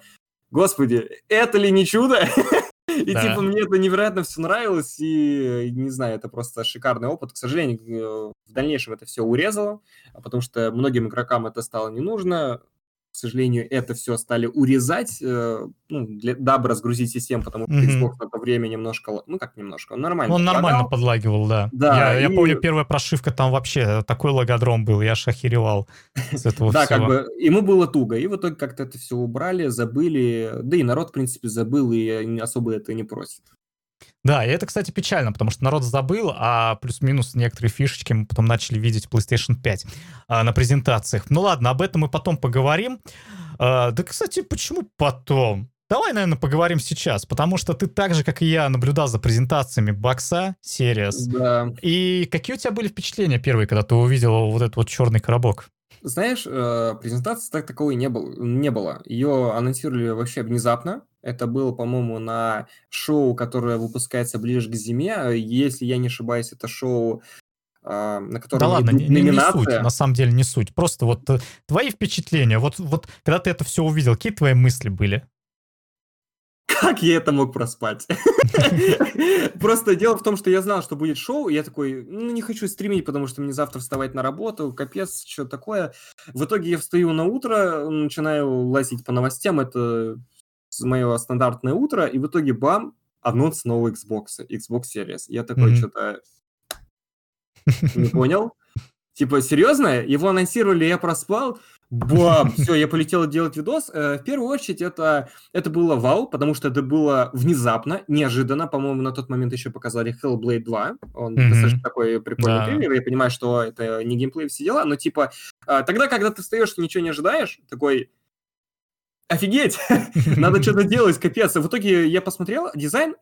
Speaker 2: господи, это ли не чудо? <laughs> И да. типа мне это невероятно все нравилось, и не знаю, это просто шикарный опыт. К сожалению, в дальнейшем это все урезало, потому что многим игрокам это стало не нужно к сожалению, это все стали урезать, э, ну, для, дабы разгрузить систему, потому что mm-hmm. Xbox на то время немножко, ну как немножко, он нормально
Speaker 1: Он нормально подлагивал, да. да я, и... я помню, первая прошивка там вообще такой логодром был, я шахеревал с <laughs> этого
Speaker 2: Да, как бы ему было туго, и в итоге как-то это все убрали, забыли, да и народ, в принципе, забыл, и особо это не просит.
Speaker 1: Да, и это, кстати, печально, потому что народ забыл, а плюс-минус некоторые фишечки мы потом начали видеть PlayStation 5 а, на презентациях. Ну ладно, об этом мы потом поговорим. А, да, кстати, почему потом? Давай, наверное, поговорим сейчас, потому что ты так же, как и я, наблюдал за презентациями бокса, Series. Да. И какие у тебя были впечатления первые, когда ты увидел вот этот вот черный коробок?
Speaker 2: Знаешь, э, презентации так таковой не, был, не было. Ее анонсировали вообще внезапно. Это было, по-моему, на шоу, которое выпускается ближе к зиме. Если я не ошибаюсь, это шоу а, на котором
Speaker 1: да ладно, не, не, не суть, на самом деле не суть. Просто вот э, твои впечатления, вот, вот когда ты это все увидел, какие твои мысли были?
Speaker 2: Как я это мог проспать? <laughs> Просто дело в том, что я знал, что будет шоу, и я такой, ну, не хочу стримить, потому что мне завтра вставать на работу, капец, что такое. В итоге я встаю на утро, начинаю лазить по новостям, это мое стандартное утро, и в итоге бам, анонс нового Xbox, Xbox Series. Я такой, что-то не понял. Типа, серьезно? Его анонсировали, я проспал? Бам! <laughs> Все, я полетел делать видос. Э, в первую очередь, это, это было вау, потому что это было внезапно, неожиданно. По-моему, на тот момент еще показали Hellblade 2. Он mm-hmm. достаточно такой прикольный да. трейлер. Я понимаю, что это не геймплей, все дела, но типа э, тогда, когда ты встаешь и ничего не ожидаешь, такой, офигеть, <laughs> надо что-то делать, капец. В итоге я посмотрел, дизайн.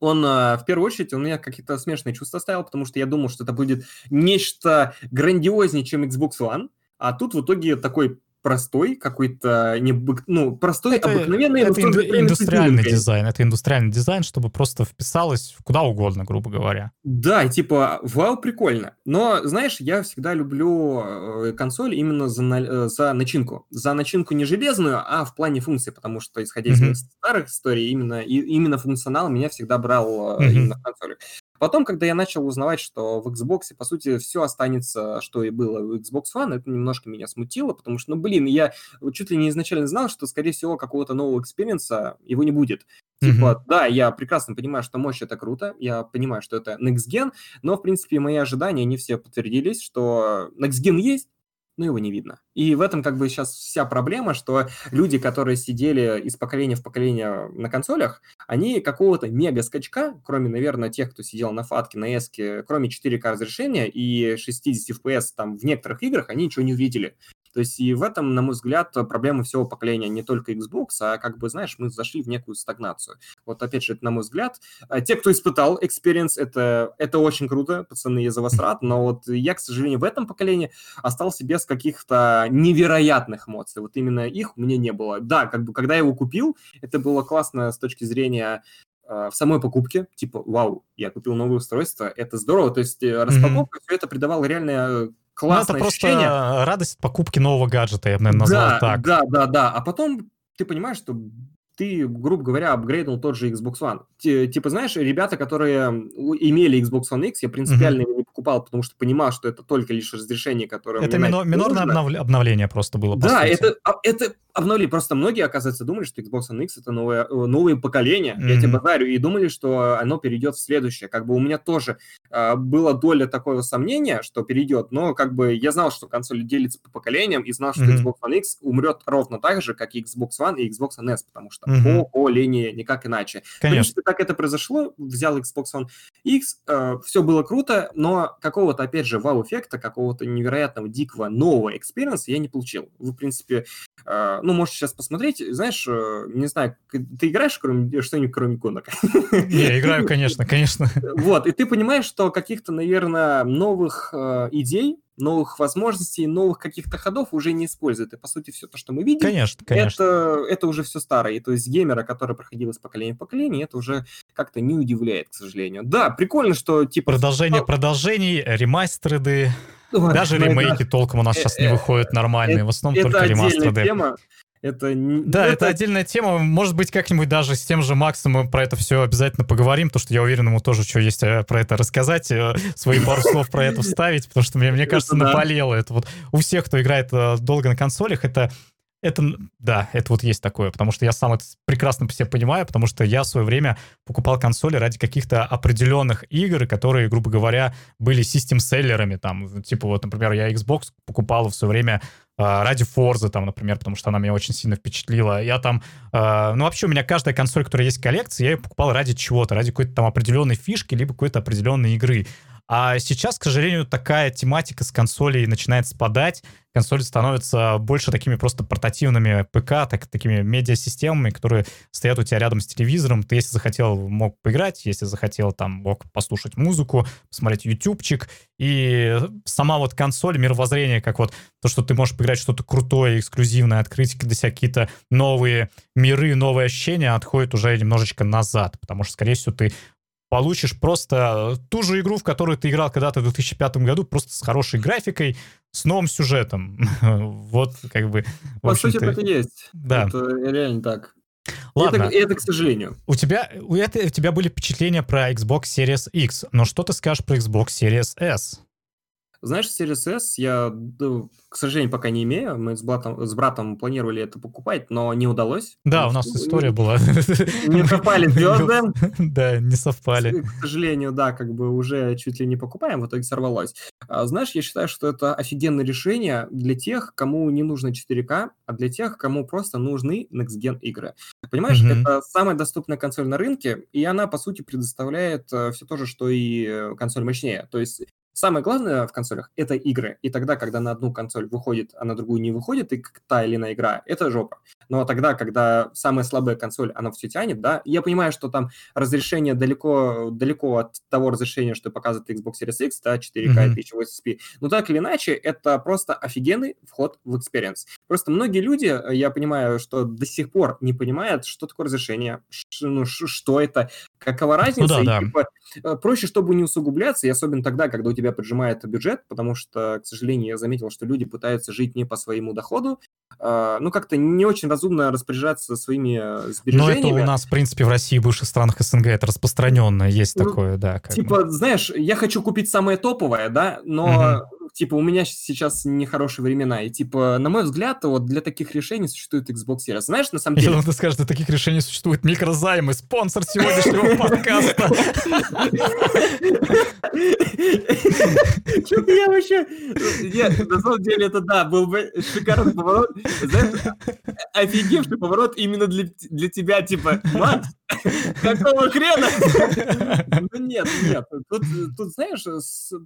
Speaker 2: Он э, в первую очередь, он меня какие-то смешные чувства оставил, потому что я думал, что это будет нечто грандиознее, чем Xbox One, а тут в итоге такой простой какой-то, не, ну, простой, это, обыкновенный...
Speaker 1: Это инду- индустриальный дизайн, это индустриальный дизайн, чтобы просто вписалось куда угодно, грубо говоря.
Speaker 2: Да, типа, вау, прикольно. Но, знаешь, я всегда люблю э, консоль именно за, на, за начинку. За начинку не железную, а в плане функции, потому что, исходя из mm-hmm. старых историй, именно, и, именно функционал меня всегда брал mm-hmm. именно в консоли. Потом, когда я начал узнавать, что в Xbox, по сути, все останется, что и было в Xbox One, это немножко меня смутило, потому что, ну, блин, я чуть ли не изначально знал, что, скорее всего, какого-то нового experience а его не будет. Типа, mm-hmm. да, я прекрасно понимаю, что мощь это круто, я понимаю, что это Next Gen, но, в принципе, мои ожидания, не все подтвердились, что Next Gen есть, но его не видно. И в этом как бы сейчас вся проблема, что люди, которые сидели из поколения в поколение на консолях, они какого-то мега-скачка, кроме, наверное, тех, кто сидел на фатке, на эске, кроме 4К разрешения и 60 FPS там в некоторых играх, они ничего не увидели. То есть и в этом, на мой взгляд, проблема всего поколения не только Xbox, а как бы, знаешь, мы зашли в некую стагнацию. Вот опять же, это на мой взгляд. А те, кто испытал experience, это, это очень круто, пацаны, я за вас рад, но вот я, к сожалению, в этом поколении остался без каких-то невероятных эмоций. Вот именно их у меня не было. Да, как бы, когда я его купил, это было классно с точки зрения э, в самой покупке, типа, вау, я купил новое устройство, это здорово, то есть э, распаковка, mm-hmm. все это придавало реально классное ну, это ощущение.
Speaker 1: просто радость покупки нового гаджета, я бы, наверное, назвал
Speaker 2: да,
Speaker 1: так.
Speaker 2: Да, да, да, а потом ты понимаешь, что ты, грубо говоря, апгрейднул тот же Xbox One. Типа, знаешь, ребята, которые имели Xbox One X, я принципиально его не покупал, потому что понимал, что это только лишь разрешение, которое...
Speaker 1: Это мино- минорное обнов- обновление просто было,
Speaker 2: Да, это, а, это обновили. Просто многие, оказывается, думали, что Xbox One X это новое, э, новое поколение, mm-hmm. я тебе базарю, и думали, что оно перейдет в следующее. Как бы у меня тоже была доля такого сомнения, что перейдет, но как бы я знал, что консоль делится по поколениям, и знал, что mm-hmm. Xbox One X умрет ровно так же, как и Xbox One и Xbox One S, потому что mm-hmm. по, по линии никак иначе.
Speaker 1: Конечно. В принципе,
Speaker 2: как это произошло, взял Xbox One X, э, все было круто, но какого-то, опять же, wow-эффекта, какого-то невероятного, дикого, нового experience а я не получил. Вы, в принципе, э, ну, можешь сейчас посмотреть, знаешь, э, не знаю, ты играешь кроме, что-нибудь кроме гонок?
Speaker 1: Не, играю, конечно, конечно.
Speaker 2: Вот, и ты понимаешь, что каких-то, наверное, новых э, идей, новых возможностей, новых каких-то ходов уже не используют. И, по сути, все то, что мы видим,
Speaker 1: конечно, конечно.
Speaker 2: Это, это уже все старое. И, то есть геймера, который проходил из поколения в поколение, это уже как-то не удивляет, к сожалению. Да, прикольно, что типа...
Speaker 1: Продолжение продолжений, ремастеры, даже ремейки толком у нас сейчас не выходят нормальные, в основном только ремастеры. тема.
Speaker 2: Это
Speaker 1: Да, это... это отдельная тема. Может быть, как-нибудь даже с тем же Максом мы про это все обязательно поговорим, потому что я уверен, ему тоже что есть э, про это рассказать, э, свои пару слов про это вставить, потому что мне, мне кажется, наболело. Это вот у всех, кто играет э, долго на консолях, это это, да, это вот есть такое, потому что я сам это прекрасно по себе понимаю, потому что я в свое время покупал консоли ради каких-то определенных игр, которые, грубо говоря, были систем-селлерами, там, типа вот, например, я Xbox покупал в свое время ради Forza, там, например, потому что она меня очень сильно впечатлила. Я там, э, ну, вообще у меня каждая консоль, которая есть в коллекции, я ее покупал ради чего-то, ради какой-то там определенной фишки, либо какой-то определенной игры. А сейчас, к сожалению, такая тематика с консолей начинает спадать. Консоли становятся больше такими просто портативными ПК, так, такими медиасистемами, которые стоят у тебя рядом с телевизором. Ты, если захотел, мог поиграть, если захотел, там, мог послушать музыку, посмотреть ютубчик. И сама вот консоль, мировоззрение, как вот то, что ты можешь поиграть что-то крутое, эксклюзивное, открыть для себя какие-то новые миры, новые ощущения, отходит уже немножечко назад, потому что, скорее всего, ты получишь просто ту же игру, в которую ты играл когда-то в 2005 году, просто с хорошей графикой, с новым сюжетом. <laughs> вот как бы...
Speaker 2: По сути, это есть.
Speaker 1: Да.
Speaker 2: Это реально так.
Speaker 1: Ладно.
Speaker 2: Это, это, к сожалению.
Speaker 1: У тебя, у, это, у тебя были впечатления про Xbox Series X, но что ты скажешь про Xbox Series S?
Speaker 2: Знаешь, Series S я, к сожалению, пока не имею. Мы с братом, с братом планировали это покупать, но не удалось.
Speaker 1: Да, у нас история была. <laughs>
Speaker 2: Не совпали <laughs> звезды.
Speaker 1: Да, не совпали.
Speaker 2: К сожалению, да, как бы уже чуть ли не покупаем, в итоге сорвалось. А, знаешь, я считаю, что это офигенное решение для тех, кому не нужно 4К, а для тех, кому просто нужны Next-Gen игры. Понимаешь, mm-hmm. это самая доступная консоль на рынке, и она, по сути, предоставляет э, все то же, что и э, консоль мощнее. То есть Самое главное в консолях — это игры. И тогда, когда на одну консоль выходит, а на другую не выходит, и та или иная игра, это жопа. Но тогда, когда самая слабая консоль, она все тянет, да, я понимаю, что там разрешение далеко, далеко от того разрешения, что показывает Xbox Series X, да, 4K mm-hmm. 1080p. Но так или иначе, это просто офигенный вход в experience. Просто многие люди, я понимаю, что до сих пор не понимают, что такое разрешение, ну, что это, какова разница. Ну, да,
Speaker 1: и, да.
Speaker 2: Типа, э, проще, чтобы не усугубляться, и особенно тогда, когда у тебя поджимает бюджет, потому что, к сожалению, я заметил, что люди пытаются жить не по своему доходу, э, ну, как-то не очень разумно распоряжаться своими сбережениями.
Speaker 1: Ну, это у нас, в принципе, в России и бывших странах СНГ это распространенно, есть ну, такое, да.
Speaker 2: Типа, бы. знаешь, я хочу купить самое топовое, да, но типа, у меня сейчас нехорошие времена. И, типа, на мой взгляд, вот для таких решений существует Xbox Series. Знаешь, на самом деле... Я
Speaker 1: думал, ты скажешь, для таких решений существует микрозаймы, спонсор сегодняшнего <laughs> подкаста.
Speaker 2: Что-то я вообще... Нет, на самом деле, это да, был бы шикарный поворот. Офигевший поворот именно для тебя, типа, Макс, Какого хрена? <laughs> Ну нет, нет. Тут, тут знаешь,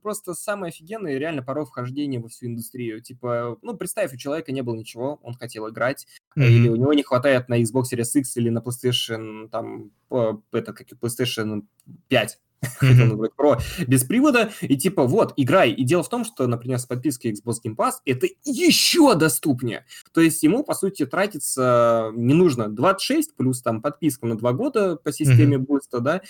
Speaker 2: просто самое офигенное реально порог вхождения во всю индустрию. Типа, ну, представь, у человека не было ничего, он хотел играть, mm-hmm. или у него не хватает на Xbox Series X или на PlayStation, там, это, как и PlayStation 5 <laughs> mm-hmm. Pro без привода, и типа вот, играй. И дело в том, что, например, с подпиской Xbox Game Pass это еще доступнее. То есть ему, по сути, тратиться не нужно 26 плюс там подписка на 2 года по системе mm-hmm. буста, да,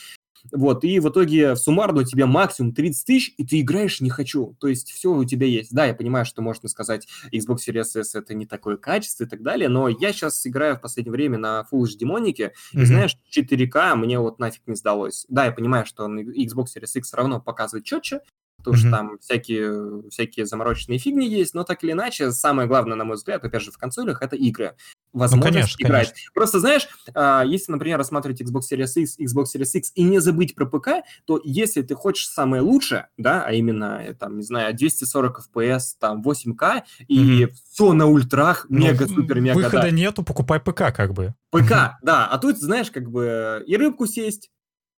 Speaker 2: вот, и в итоге суммарно у тебя максимум 30 тысяч, и ты играешь «не хочу». То есть все у тебя есть. Да, я понимаю, что можно сказать, Xbox Series S это не такое качество и так далее, но я сейчас играю в последнее время на Full HD монике, mm-hmm. и знаешь, 4К мне вот нафиг не сдалось. Да, я понимаю, что Xbox Series X равно показывает четче, потому mm-hmm. что там всякие, всякие замороченные фигни есть, но так или иначе, самое главное, на мой взгляд, опять же, в консолях, это игры. Возможность ну, конечно, играть. Конечно. Просто, знаешь, а, если, например, рассматривать Xbox Series X, Xbox Series X и не забыть про ПК, то если ты хочешь самое лучшее, да, а именно, э, там, не знаю, 240 FPS, там, 8К, и mm-hmm. все на ультрах, ну, мега-супер-мега...
Speaker 1: Выхода да. нету, покупай ПК, как бы.
Speaker 2: ПК, да, а тут, знаешь, как бы и рыбку сесть,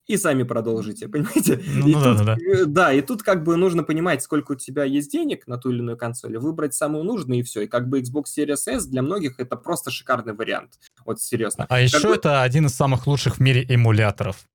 Speaker 2: и сами продолжите, <laughs> понимаете? Ну, и ну, тут, да, да. Э, да, и тут как бы нужно понимать, сколько у тебя есть денег на ту или иную консоль, выбрать самую нужную и все. И как бы Xbox Series S для многих это просто шикарный вариант. Вот серьезно.
Speaker 1: А как еще бы... это один из самых лучших в мире эмуляторов.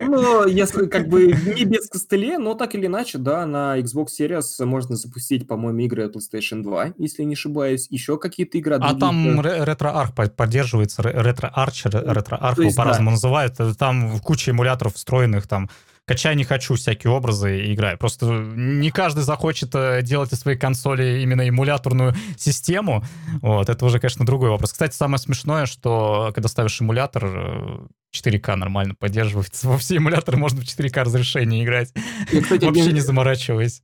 Speaker 2: Ну, если как бы не без костылей, но так или иначе, да, на Xbox Series можно запустить, по-моему, игры PlayStation 2, если не ошибаюсь, еще какие-то игры.
Speaker 1: А там RetroArch поддерживается, RetroArch, RetroArch по-разному называют, там куча эмуляторов встроенных, там качай не хочу всякие образы и играй. Просто не каждый захочет э, делать из своей консоли именно эмуляторную систему. Вот, это уже, конечно, другой вопрос. Кстати, самое смешное, что когда ставишь эмулятор, 4К э, нормально поддерживается. <laughs> Во все эмуляторы можно в 4К разрешении играть. Я, кстати, Вообще один... не заморачиваясь.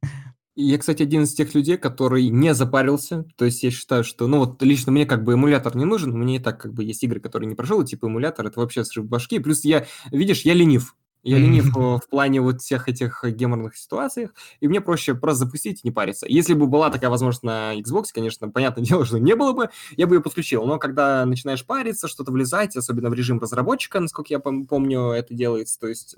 Speaker 2: Я, кстати, один из тех людей, который не запарился. То есть я считаю, что, ну вот лично мне как бы эмулятор не нужен. Мне и так как бы есть игры, которые не прошел, и типа эмулятор это вообще срыв башки. Плюс я, видишь, я ленив. Я ленив в плане вот всех этих геморных ситуациях, и мне проще просто запустить и не париться. Если бы была такая возможность на Xbox, конечно, понятное <laughs> дело, что не было бы, я бы ее подключил. Но когда начинаешь париться, что-то влезать, особенно в режим разработчика, насколько я помню, это делается, то есть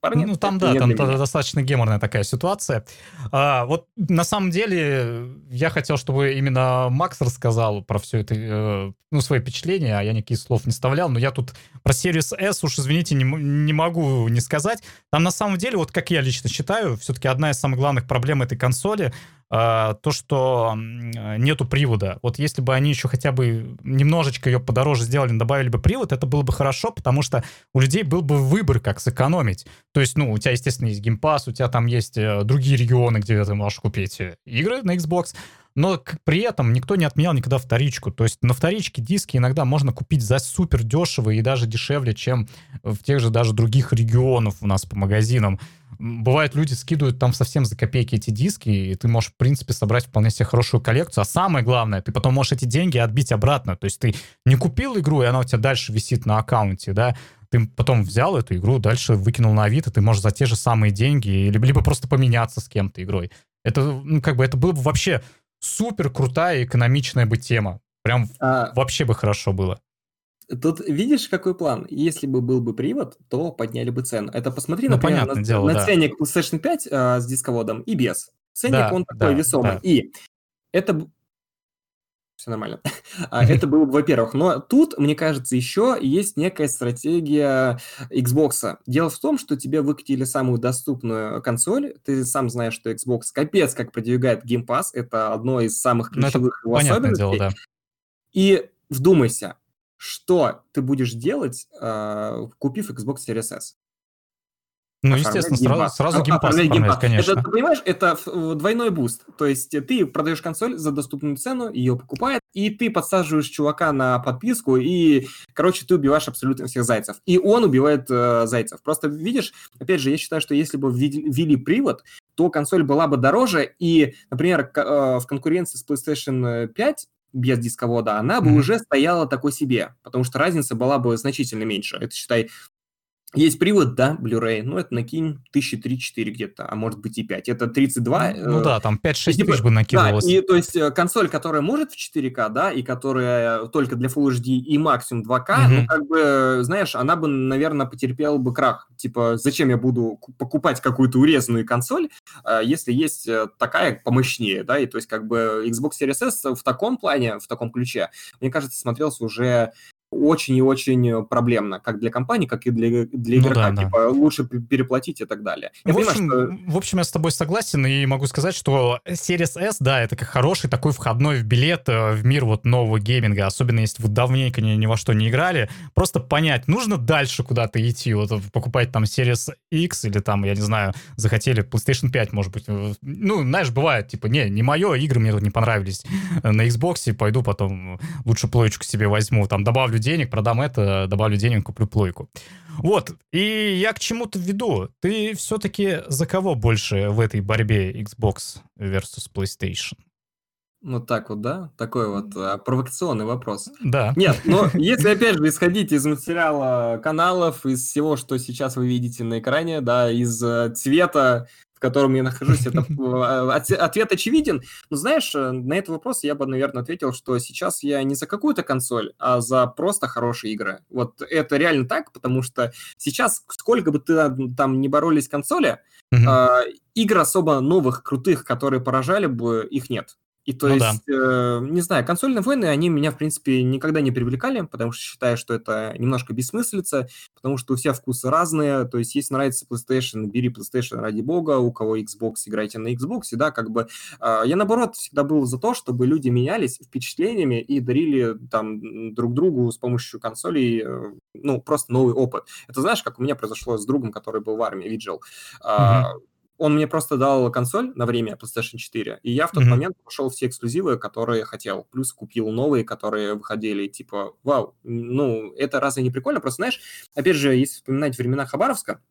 Speaker 1: парней. Ну, там, да, там достаточно геморная такая ситуация. А, вот на самом деле я хотел, чтобы именно Макс рассказал про все это, э, ну, свои впечатления, а я никаких слов не вставлял, но я тут про Series S уж, извините, не, не могу не сказать. Там на самом деле, вот как я лично считаю, все-таки одна из самых главных проблем этой консоли то, что нету привода. Вот если бы они еще хотя бы немножечко ее подороже сделали, добавили бы привод, это было бы хорошо, потому что у людей был бы выбор, как сэкономить. То есть, ну, у тебя, естественно, есть геймпас, у тебя там есть э, другие регионы, где ты можешь купить э, игры на Xbox, но при этом никто не отменял никогда вторичку. То есть на вторичке диски иногда можно купить за супер дешево и даже дешевле, чем в тех же даже других регионах у нас по магазинам. Бывает, люди скидывают там совсем за копейки эти диски, и ты можешь, в принципе, собрать вполне себе хорошую коллекцию. А самое главное, ты потом можешь эти деньги отбить обратно. То есть ты не купил игру, и она у тебя дальше висит на аккаунте, да, ты потом взял эту игру, дальше выкинул на Авито, ты можешь за те же самые деньги, либо, либо просто поменяться с кем-то игрой. Это, ну, как бы, это было бы вообще супер крутая экономичная бы тема. Прям а... вообще бы хорошо было.
Speaker 2: Тут видишь, какой план? Если бы был бы привод, то подняли бы цену. Это посмотри, ну, например, на, дело, на да. ценник PlayStation 5 а, с дисководом и без. Ценник, да, он такой да, весомый. Да. И это... Все нормально. <laughs> А, это было бы, во-первых. Но тут, мне кажется, еще есть некая стратегия Xbox. Дело в том, что тебе выкатили самую доступную консоль. Ты сам знаешь, что Xbox капец как продвигает Game Pass. Это одно из самых ну, ключевых его особенностей. Дело, да. И вдумайся, что ты будешь делать, э, купив Xbox Series S?
Speaker 1: Ну, естественно, сразу, сразу Game Pass оформлять, Game Pass. конечно.
Speaker 2: Это, ты понимаешь, это двойной boost. То есть ты продаешь консоль за доступную цену, ее покупает, и ты подсаживаешь чувака на подписку, и, короче, ты убиваешь абсолютно всех зайцев. И он убивает э, зайцев. Просто, видишь, опять же, я считаю, что если бы ввели привод, то консоль была бы дороже, и, например, э, в конкуренции с PlayStation 5 без дисковода, она бы mm-hmm. уже стояла такой себе, потому что разница была бы значительно меньше. Это, считай, есть привод, да, Blu-ray, ну, это накинь тысячи три-четыре где-то, а может быть и 5. Это 32.
Speaker 1: Ну, ну
Speaker 2: э,
Speaker 1: да, там 5-6
Speaker 2: типа,
Speaker 1: тысяч бы
Speaker 2: да,
Speaker 1: накидывалось.
Speaker 2: и то есть э, консоль, которая может в 4К, да, и которая только для Full HD и максимум 2К, ну,
Speaker 1: Мгм.
Speaker 2: как бы, знаешь, она бы, наверное, потерпела бы крах. Типа, зачем я буду ку- покупать какую-то урезанную консоль, э, если есть э, такая помощнее, да, и то есть как бы Xbox Series S в таком плане, в таком ключе, мне кажется, смотрелся уже очень и очень проблемно, как для компании, как и для, для
Speaker 1: Ну
Speaker 2: игрока.
Speaker 1: да, да.
Speaker 2: Типа, лучше п- переплатить и так далее. Я
Speaker 1: в,
Speaker 2: понимаю,
Speaker 1: общем,
Speaker 2: что...
Speaker 1: в общем, я с тобой согласен и могу сказать, что Series S, да, это как хороший такой входной в билет э, в мир вот нового гейминга, особенно если вы давненько ни, ни во что не играли, просто понять, нужно дальше куда-то идти, вот э, покупать там Series X или там, я не знаю, захотели PlayStation 5, может быть, э, ну, знаешь, бывает, типа, не, не мое, игры мне тут не понравились э, на Xbox, пойду потом лучше плоечку себе возьму, там, добавлю денег, продам это, добавлю денег, куплю плойку. Вот, и я к чему-то веду. Ты все-таки за кого больше в этой борьбе Xbox versus PlayStation?
Speaker 2: Ну так вот, да? Такой вот а, провокационный вопрос.
Speaker 1: Да.
Speaker 2: Нет, но если, опять же, исходить из материала каналов, из всего, что сейчас вы видите на экране, да, из э, цвета, котором я нахожусь, это <laughs> от- ответ очевиден. Но знаешь, э, на этот вопрос я бы, наверное, ответил, что сейчас я не за какую-то консоль, а за просто хорошие игры. Вот это реально так, потому что сейчас, сколько бы ты там- не боролись консоли, а, игр особо новых, крутых, которые поражали бы, их нет. И то
Speaker 1: Ну да.
Speaker 2: есть, э, не знаю, консольные войны, они меня, в принципе, никогда не привлекали, потому что считаю, что это немножко бессмыслица, потому что у всех вкусы разные, то есть, если нравится PlayStation, бери PlayStation ради бога, у кого Xbox, играйте на Xbox, да, как бы, а, я, наоборот, всегда был за то, чтобы люди менялись впечатлениями и дарили там друг другу с помощью консолей, э, ну, просто новый опыт. Это знаешь, как у меня произошло с другом, который был в армии, Виджел. А, Он мне просто дал консоль на время PlayStation 4, и я в тот
Speaker 1: Мгм.
Speaker 2: момент пошел все эксклюзивы, которые хотел. Плюс купил новые, которые выходили, типа, вау, ну, это разве не прикольно? Просто, знаешь, опять же, если вспоминать времена Хабаровска,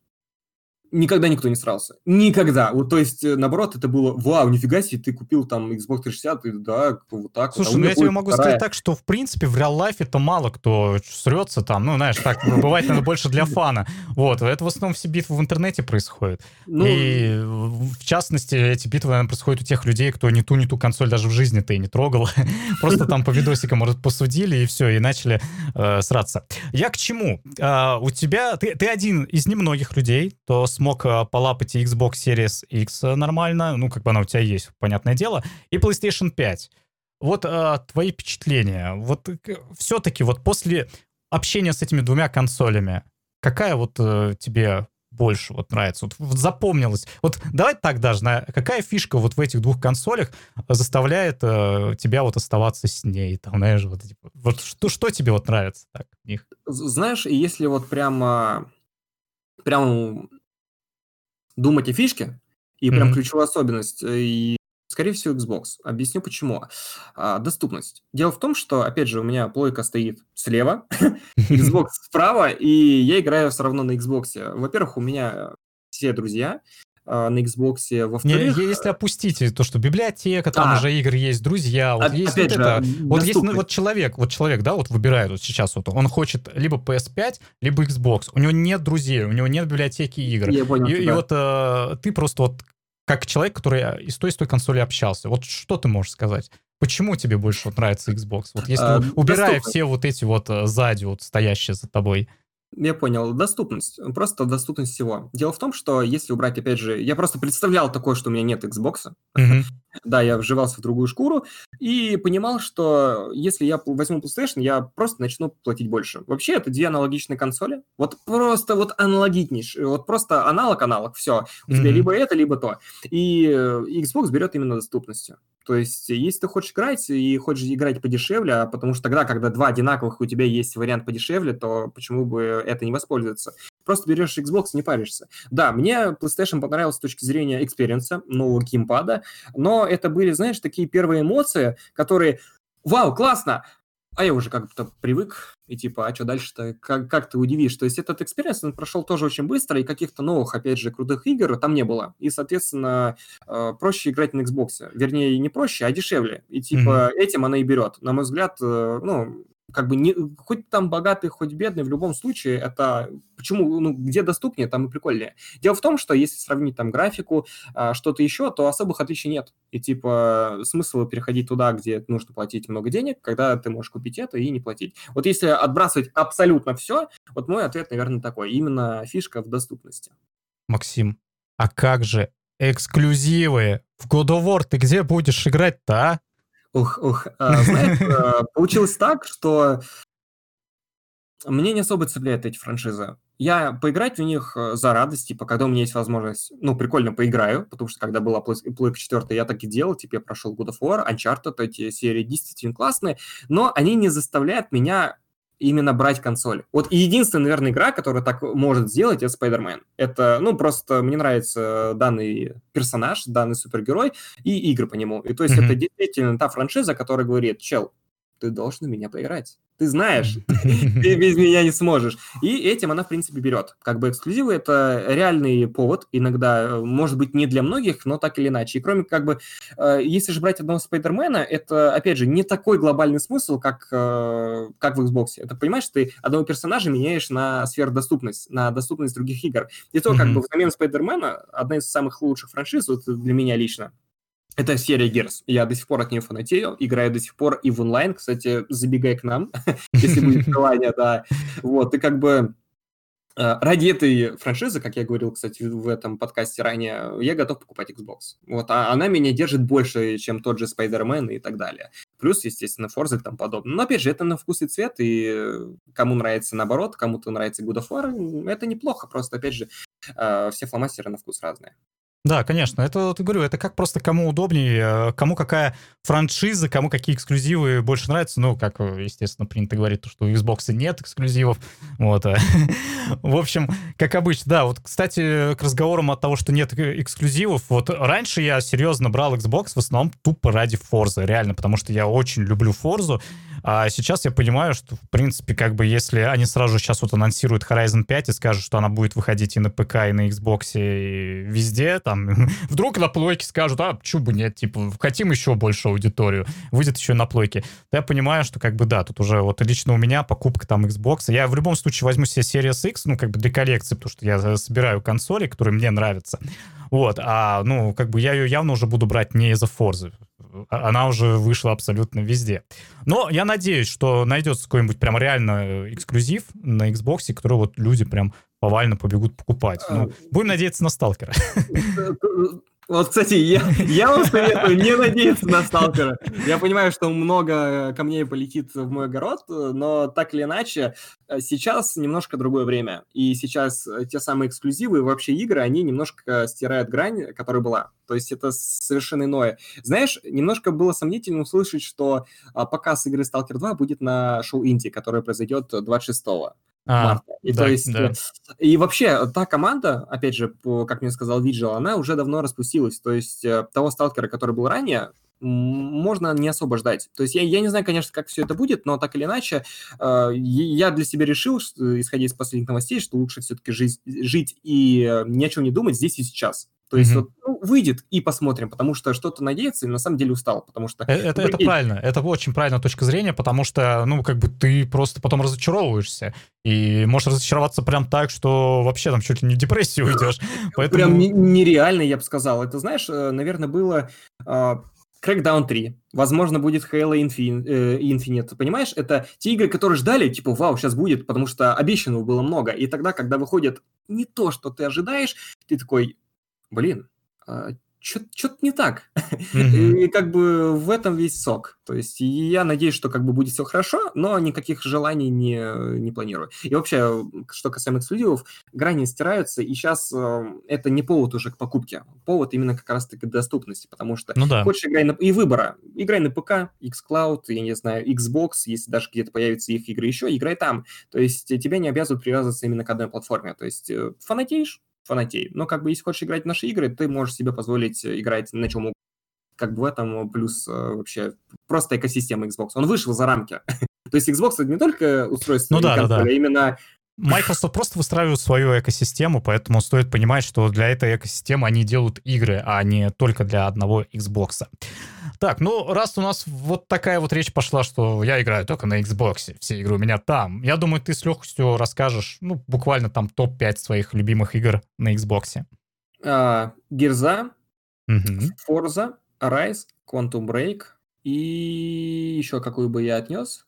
Speaker 2: никогда никто не срался. Никогда. Вот, то есть, э, наоборот, это было, вау, нифига себе, ты купил там Xbox 360, и да, вот так вот. а
Speaker 1: Слушай, ну я тебе могу
Speaker 2: вторая.
Speaker 1: сказать так, что в принципе в реал-лайфе-то мало кто срется там, ну знаешь, так бывает, наверное, больше для фана. Вот, это в основном все битвы в интернете происходят.
Speaker 2: Ну,
Speaker 1: И в частности, эти битвы, наверное, происходят у тех людей, кто ни ту, ни ту консоль даже в жизни-то и не трогал. <laughs> Просто там по видосикам, может, посудили, и все, и начали э, сраться. Я к чему? А, у тебя... Ты, ты один из немногих людей, кто смог э, полапать и Xbox Series X нормально, ну, как бы она у тебя есть, понятное дело, и PlayStation 5. Вот э, твои впечатления. Вот все-таки вот после общения с этими двумя консолями, какая вот э, тебе больше вот нравится? Вот, вот запомнилась. Вот давай так даже, на, какая фишка вот в этих двух консолях заставляет э, тебя вот оставаться с ней? Там, знаешь, вот, типа, вот что, что тебе вот нравится так в них?
Speaker 2: знаешь, если вот прямо, прям думать о фишке, и прям
Speaker 1: Мгм.
Speaker 2: ключевую особенность, э, и, скорее всего, Xbox. Объясню почему. А, доступность. Дело в том, что, опять же, у меня плойка стоит слева, <laughs> Xbox справа, и я играю все равно на Xbox. Во-первых, у меня все друзья а, на Xbox.
Speaker 1: Не,
Speaker 2: Во-вторых,
Speaker 1: если опустить то, что библиотека, там
Speaker 2: А.
Speaker 1: уже игр есть, друзья, вот
Speaker 2: оп-
Speaker 1: есть
Speaker 2: опять
Speaker 1: вот
Speaker 2: же,
Speaker 1: это. Вот если ну, вот человек, вот человек, да, вот выбирает вот сейчас вот, он хочет либо PS5, либо Xbox. У него нет друзей, у него нет библиотеки игр.
Speaker 2: Я понял
Speaker 1: И, и вот э, ты просто вот как человек, который и с той, и с той консоли общался, вот что ты можешь сказать? Почему тебе больше вот нравится Xbox? Вот если
Speaker 2: А,
Speaker 1: убирая
Speaker 2: доступность.
Speaker 1: все вот эти вот э, сзади вот стоящие за тобой.
Speaker 2: Я понял. Доступность. Просто доступность всего. Дело в том, что если убрать, опять же, я просто представлял такое, что у меня нет Xbox.
Speaker 1: Мгм. <laughs>
Speaker 2: Да, я вживался в другую шкуру и понимал, что если я возьму PlayStation, я просто начну платить больше. Вообще, это две аналогичные консоли. Вот просто вот аналогичнейшие. Вот просто аналог-аналог. Все. У тебя
Speaker 1: Мгм.
Speaker 2: либо это, либо то. И э, Xbox берет именно доступностью. То есть, если ты хочешь играть и хочешь играть подешевле, а потому что тогда, когда два одинаковых, у тебя есть вариант подешевле, то почему бы это не воспользоваться? Просто берешь Xbox, не паришься. Да, мне PlayStation понравился с точки зрения experience а, нового геймпада, но это были, знаешь, такие первые эмоции, которые «Вау, классно!» А я уже как-то привык, и типа, а что дальше-то? Как, как ты удивишь? То есть этот experience, он прошел тоже очень быстро, и каких-то новых, опять же, крутых игр там не было. И, соответственно, э, проще играть на Xbox. Вернее, не проще, а дешевле. И типа этим она и берет. На мой взгляд, э, ну, как бы не, хоть там богатый, хоть бедный, в любом случае это почему, ну, где доступнее, там и прикольнее. Дело в том, что если сравнить там графику, а, что-то еще, то особых отличий нет. И типа смысл переходить туда, где нужно платить много денег, когда ты можешь купить это и не платить. Вот если отбрасывать абсолютно все, вот мой ответ, наверное, такой. Именно фишка в доступности.
Speaker 1: Максим, а как же эксклюзивы? В God of War ты где будешь играть-то, а?
Speaker 2: Ух, ух. А, знаешь, а, получилось так, что мне не особо цепляют эти франшизы. Я поиграть в них э, за радость, типа, когда у меня есть возможность, ну, прикольно поиграю, потому что когда была Playka 4, я так и делал, типа, я прошел God of War, Uncharted, эти серии действительно классные, но они не заставляют меня именно брать консоль. Вот единственная, наверное, игра, которая так может сделать, это Spider-Man. Это, ну, просто мне нравится данный персонаж, данный супергерой и игры по нему. И то есть mm-hmm. это действительно та франшиза, которая говорит, чел, ты должен меня поиграть. Ты знаешь, <laughs> ты без меня не сможешь. И этим она, в принципе, берет. Как бы эксклюзивы — это реальный повод, иногда, э, может быть, не для многих, но так или иначе. И кроме как бы, э, если же брать одного Спайдермена, это, опять же, не такой глобальный смысл, как, э, как в Xbox. Это, понимаешь, ты одного персонажа меняешь на сферодоступность, на доступность других игр. И то, как бы, взамен Спайдермена, одна из самых лучших франшиз, вот для меня лично, это серия Gears. Я до сих пор от нее фанатею, играю до сих пор и в онлайн. Кстати, забегай к нам, <laughs> если будет <laughs> желание, да. Вот, и как бы э, ради этой франшизы, как я говорил, кстати, в этом подкасте ранее, я готов покупать Xbox. Вот, а она меня держит больше, чем тот же Spider-Man и так далее. Плюс, естественно, Forza и тому подобное. Но, опять же, это на вкус и цвет, и кому нравится наоборот, кому-то нравится God of War, это неплохо, просто, опять же, э, все фломастеры на вкус разные.
Speaker 1: Да, конечно. Это, вот говорю, это как просто кому удобнее, э, кому какая франшиза, кому какие эксклюзивы больше нравятся. Ну, как, естественно, принято говорить, что у Xbox нет эксклюзивов. Вот. Э. <laughs> В общем, как обычно, да. Вот, кстати, к разговорам от того, что нет эксклюзивов. Вот раньше я серьезно брал Xbox в основном тупо ради Forza, реально, потому что я очень люблю Forza. А сейчас я понимаю, что, в принципе, как бы, если они сразу сейчас вот анонсируют Horizon 5 и скажут, что она будет выходить и на ПК, и на Xbox, и везде, там, <laughs> вдруг на плойке скажут, а, чё бы нет, типа, хотим еще больше аудиторию, выйдет еще на плойке, я понимаю, что, как бы, да, тут уже вот лично у меня покупка там Xbox, я в любом случае возьму себе Series X, ну, как бы для коллекции, потому что я собираю консоли, которые мне нравятся, вот, а, ну, как бы я ее явно уже буду брать не из-за Forza. А, она уже вышла абсолютно везде. Но я надеюсь, что найдется какой-нибудь прям реально эксклюзив на Xbox, который вот люди прям повально побегут покупать. Ну, а, будем надеяться на сталкера. <laughs>
Speaker 2: Вот, кстати, я, я вам советую не надеяться на сталкера. Я понимаю, что много камней полетит в мой огород, но так или иначе, сейчас немножко другое время. И сейчас те самые эксклюзивы и вообще игры, они немножко стирают грань, которая была. То есть это совершенно иное. Знаешь, немножко было сомнительно услышать, что а, показ игры Stalker 2 будет на шоу Инди, которое произойдет 26 а. И да, то есть, да. и вообще, та команда, опять же, по, как мне сказал Виджел, она уже давно распустилась. То есть э, того сталкера, который был ранее, можно не особо ждать. То есть я, я не знаю, конечно, как все это будет, но так или иначе, э, я для себя решил, что, исходя из последних новостей, что лучше все-таки жить, жить и э, ни о чем не думать здесь и сейчас. То есть mm-hmm. вот, ну, выйдет и посмотрим, потому что что-то надеяться и на самом деле устал, потому что...
Speaker 1: Э, это, это правильно, это очень правильная точка зрения, потому что, ну, как бы ты просто потом разочаровываешься, и можешь разочароваться прям так, что вообще там чуть ли не в депрессию уйдешь. <laughs>
Speaker 2: Поэтому... Прям нереально, я бы сказал. Это, знаешь, э, наверное, было... Uh, Crackdown 3, возможно, будет Halo Infinite, Infinite, понимаешь? Это те игры, которые ждали, типа, вау, сейчас будет, потому что обещанного было много. И тогда, когда выходит не то, что ты ожидаешь, ты такой, блин, а, что-то не так. Mm-hmm. <laughs> И как бы в этом весь сок. То есть я надеюсь, что как бы будет все хорошо, но никаких желаний не, не планирую. И вообще, что касаемо эксклюзивов, грани стираются, и сейчас э, это не повод уже к покупке. Повод именно как раз-таки доступности, потому что ну, да. хочешь играй на... И выбора. Играй на ПК, xCloud, я не знаю, Xbox, если даже где-то появятся их игры еще, играй там. То есть тебя не обязывают привязываться именно к одной платформе. То есть э, фанатеешь, фанатей. Но как бы если хочешь играть в наши игры, ты можешь себе позволить э, играть на чем угодно. Как бы в этом плюс э, вообще просто экосистема Xbox. Он вышел за рамки. <laughs> То есть Xbox это не только устройство,
Speaker 1: ну, да, консоли, да, да.
Speaker 2: а именно
Speaker 1: Microsoft просто выстраивает свою экосистему, поэтому стоит понимать, что для этой экосистемы они делают игры, а не только для одного Xbox. Так, ну, раз у нас вот такая вот речь пошла, что я играю только на Xbox, все игры у меня там, я думаю, ты с легкостью расскажешь, ну, буквально там топ-5 своих любимых игр на Xbox.
Speaker 2: А, Герза, Forza, Rise, Quantum Break и еще какую бы я отнес.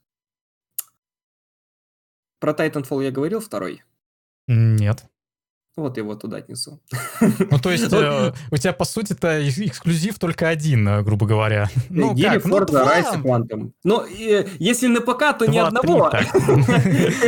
Speaker 2: Про Titanfall я говорил, второй?
Speaker 1: Нет.
Speaker 2: Вот его туда отнесу.
Speaker 1: Ну, то есть, <laughs> э, у тебя, по сути это эксклюзив только один, э, грубо говоря. Ну,
Speaker 2: Гири, Forza, Rise Quantum. Ну, если на ПК, то ни одного.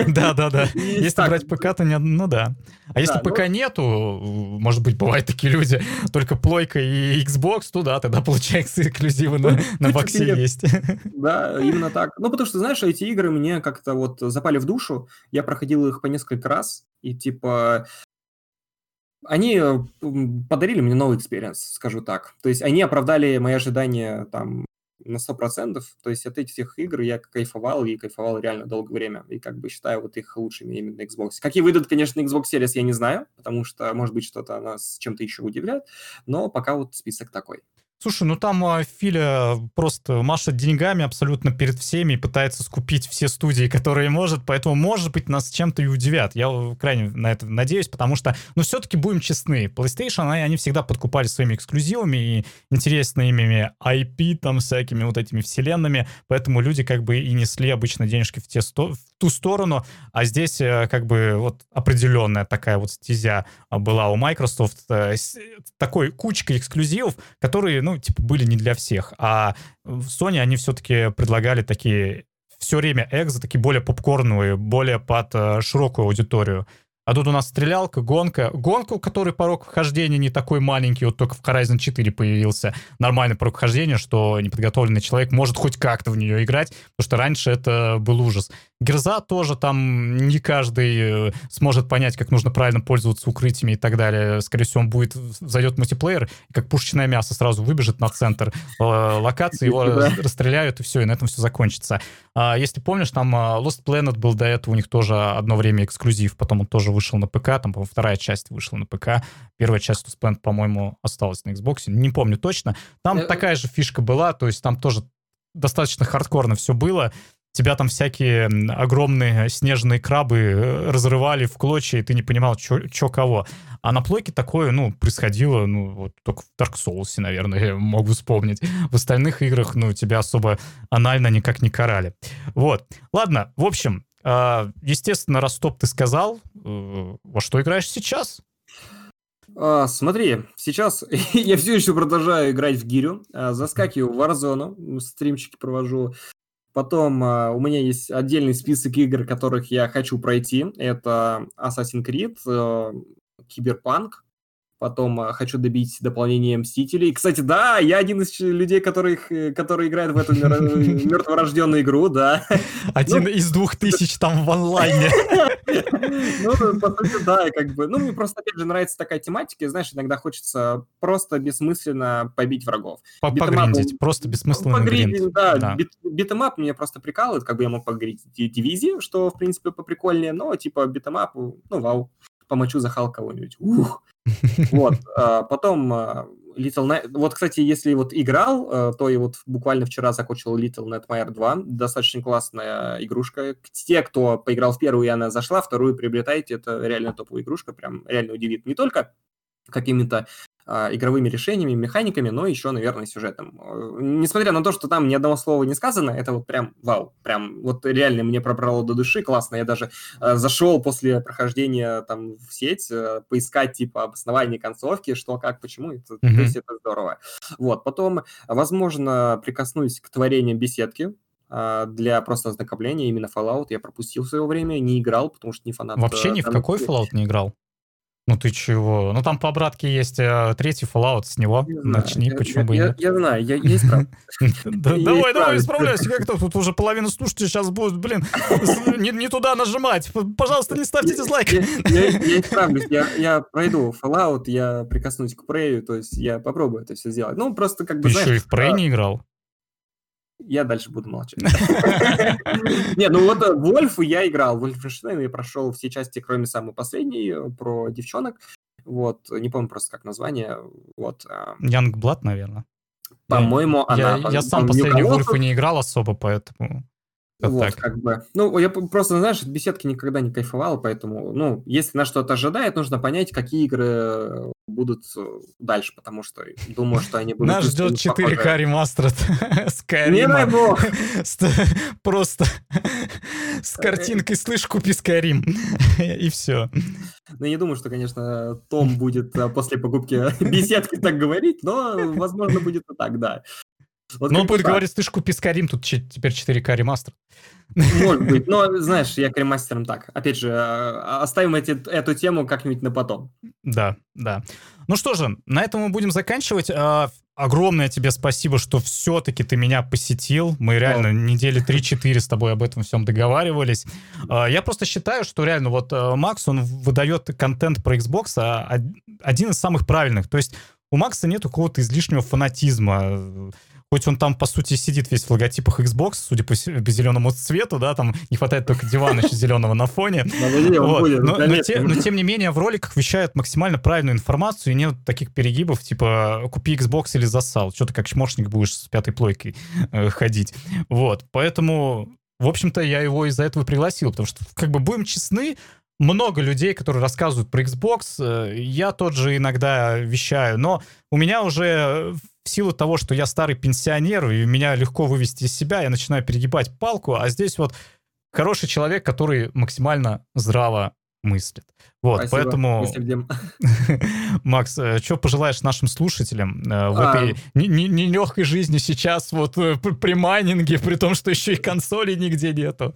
Speaker 1: Да-да-да. <laughs> Если брать ПК, то не ну да. А если ПК ну нету, может быть, бывают такие люди, только плойка и Xbox, то да, тогда <laughs> получается эксклюзивы на, на боксе есть.
Speaker 2: Да, именно так. Ну, потому что, знаешь, эти игры мне как-то вот запали в душу. Я проходил их по несколько раз, и типа они э, подарили мне новый experience, скажу так. То есть они оправдали мои ожидания там на 100%. То есть от этих игр я кайфовал и кайфовал реально долгое время. И как бы считаю вот их лучшими именно на Xbox. Какие выйдут, конечно, Xbox Series, я не знаю, потому что, может быть, что-то нас чем-то еще удивляет. Но пока вот список такой.
Speaker 1: Слушай, ну там а, Филя просто машет деньгами абсолютно перед всеми и пытается скупить все студии, которые может, поэтому, может быть, нас чем-то и удивят. Я крайне на это надеюсь, потому что, ну, все-таки будем честны, PlayStation, они, они всегда подкупали своими эксклюзивами и интересными IP, там, всякими вот этими вселенными, поэтому люди как бы и несли обычно денежки в, те сто... в ту сторону, а здесь э, как бы вот определенная такая вот стезя а, была у Microsoft, э, такой кучкой эксклюзивов, которые, ну, ну, типа, были не для всех. А в Sony они все-таки предлагали такие все время экзо, такие более попкорновые, более под э, широкую аудиторию. А тут у нас стрелялка, гонка. Гонка, у которой порог вхождения не такой маленький, вот только в Horizon 4 появился нормальный порог вхождения, что неподготовленный человек может хоть как-то в нее играть, потому что раньше это был ужас. Герза тоже там не каждый э, сможет понять, как нужно правильно пользоваться укрытиями и так далее. Скорее всего, он будет, зайдет в мультиплеер, и как пушечное мясо сразу выбежит на центр э, локации, его расстреляют, и все, и на этом все закончится. А если помнишь, там а, Lost Planet был до этого, у них тоже одно время эксклюзив, потом он тоже вышел на ПК, там, вторая часть вышла на ПК, первая часть Planet, по-моему, осталась на Xbox, не помню точно. Там такая же фишка была, то есть там тоже достаточно хардкорно все было, тебя там всякие огромные снежные крабы э, разрывали в клочья, и ты не понимал, что кого. А на плойке такое, ну, происходило, ну, вот только в Dark Souls, наверное, <laughs> я могу вспомнить. В остальных играх, ну, тебя особо анально никак не карали. Вот. Ладно, в общем, а, естественно, Ростоп ты сказал, э, во что играешь сейчас?
Speaker 2: А, смотри, сейчас <laughs> я все еще продолжаю играть в гирю, а, заскакиваю в Warzone, стримчики провожу, Потом uh, у меня есть отдельный список игр, которых я хочу пройти. Это Assassin's Creed, uh, Cyberpunk, Потом э, хочу добить дополнение Мстителей. Кстати, да, я один из людей, которых, э, которые играют в эту мертворожденную игру, да. <laughs>
Speaker 1: Один ну, из двух тысяч там в онлайне. <laughs>
Speaker 2: Ну, по сути, да, как бы. Ну, мне просто, опять же, нравится такая тематика, и, знаешь, иногда хочется просто бессмысленно побить врагов.
Speaker 1: Погриндить, просто бессмысленно
Speaker 2: Погриндить, да. Beat 'em up меня просто прикалывает, как бы я мог погрить дивизии, что, в принципе, поприкольнее, но, типа, beat 'em up, ну, вау, помочу захал кого-нибудь. <laughs> Ух! Вот. А, потом а, Little Night... Вот, кстати, если вот играл, а, то и вот буквально вчера закончил Little Nightmare 2. Достаточно классная игрушка. Те, кто поиграл в первую, и она зашла, вторую приобретайте. Это реально топовая игрушка. Прям реально удивит не только какими-то игровыми решениями, механиками, но еще, наверное, сюжетом. Э, несмотря на то, что там ни одного слова не сказано, это вот прям вау, прям вот реально мне пробрало до души, классно. Я даже э, зашел после прохождения там в сеть э, поискать типа обоснование концовки, что, как, почему, это, mm-hmm. то есть это здорово. Вот, потом, возможно, прикоснусь к творениям беседки, э, для просто ознакомления именно Fallout я пропустил в свое время, не играл, потому что не фанат.
Speaker 1: Вообще ни в какой Fallout не играл? Ну ты чего? Ну там по обратке есть э, третий Fallout, с него начни, почему бы
Speaker 2: и нет. Я знаю, я есть <laughs>
Speaker 1: Давай, давай, исправляйся, как то тут уже половина слушателей сейчас будет, блин, не туда нажимать. Пожалуйста, не ставьте дизлайк.
Speaker 2: Я <laughs> исправлюсь, я пройду Fallout, я прикоснусь к Prey, то есть я попробую это все сделать. Ну просто как бы,
Speaker 1: Ты еще и в Prey не играл?
Speaker 2: Я дальше буду молчать. <laughs> Не, ну вот э, Вольф я играл. Вольфенштейн я прошел все части, кроме самой последней, э, про девчонок. Вот, не помню просто как название. Вот.
Speaker 1: Young Blood, наверное.
Speaker 2: По-моему, она...
Speaker 1: Я сам последний Вульфа не играл особо, поэтому...
Speaker 2: Вот, так. как бы. Ну, я просто, знаешь, от беседки никогда не кайфовал, поэтому, ну, если нас что-то ожидает, нужно понять, какие игры будут э, дальше, потому что думаю, что они будут...
Speaker 1: Нас ждет 4К ремастер <laughs> Skyrim.
Speaker 2: Не дай бог! <laughs>
Speaker 1: Просто <laughs> с картинкой «Слышь, купи Skyrim». И все.
Speaker 2: Ну, не думаю, что, конечно, Том будет э, после покупки беседки так говорить, но, возможно, будет и так, да.
Speaker 1: Вот ну, он будет так. говорить, ты ж купи Skyrim, тут теперь 4К ремастер.
Speaker 2: Может быть, <laughs> но, знаешь, я к ремастерам так. Опять же, а, оставим эти, эту тему как-нибудь на потом.
Speaker 1: Да, да. Ну что же, на этом мы будем заканчивать. А, огромное тебе спасибо, что все-таки ты меня посетил. Мы реально О. недели 3-4 с тобой об этом всем договаривались. А, я просто считаю, что реально вот Макс, он выдает контент про Xbox один из самых правильных. То есть у Макса нет какого-то излишнего фанатизма Хоть он там, по сути, сидит весь в логотипах Xbox, судя по зеленому цвету, да, там не хватает только дивана еще зеленого на фоне. <laughs> Но тем не менее в роликах вещают максимально правильную информацию, и нет таких перегибов, типа купи Xbox или засал. Что ты как чмошник будешь с пятой плойкой э, ходить. Вот, поэтому, в общем-то, я его из-за этого пригласил, потому что, как бы, будем честны, много людей, которые рассказывают про Xbox. Э, я тот же иногда вещаю, но у меня уже в силу того, что я старый пенсионер, и меня легко вывести из себя, я начинаю перегибать палку, а здесь вот хороший человек, который максимально здраво мыслит. Вот, Спасибо. поэтому... <laughs> Макс, э, что пожелаешь нашим слушателям э, в а... этой нелегкой жизни сейчас, вот при майнинге, при том, что еще и консолей нигде нету?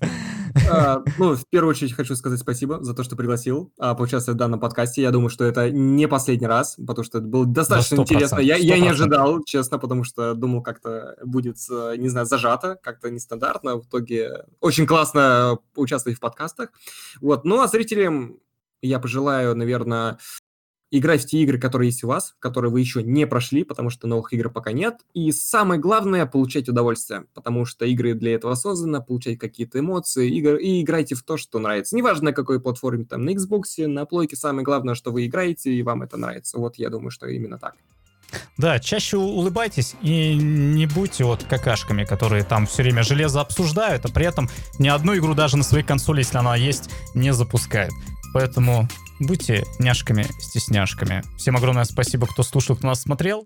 Speaker 2: А, ну, в первую очередь хочу сказать спасибо за то, что пригласил а, поучаствовать в данном подкасте. Я думаю, что это не последний раз, потому что это было достаточно интересно. Я, я не ожидал, честно, потому что думал, как-то будет, не знаю, зажато, как-то нестандартно. В итоге очень классно участвовать в подкастах. Вот. Ну, а зрителям я пожелаю, наверное, играть в те игры, которые есть у вас, которые вы еще не прошли, потому что новых игр пока нет. И самое главное, получать удовольствие, потому что игры для этого созданы, получать какие-то эмоции, игр, и играйте в то, что нравится. Неважно, на какой платформе, там, на Xbox, на плойке, самое главное, что вы играете, и вам это нравится. Вот я думаю, что именно так.
Speaker 1: Да, чаще улыбайтесь и не будьте вот какашками, которые там все время железо обсуждают, а при этом ни одну игру даже на своей консоли, если она есть, не запускают. Поэтому будьте няшками, стесняшками. Всем огромное спасибо, кто слушал, кто нас смотрел.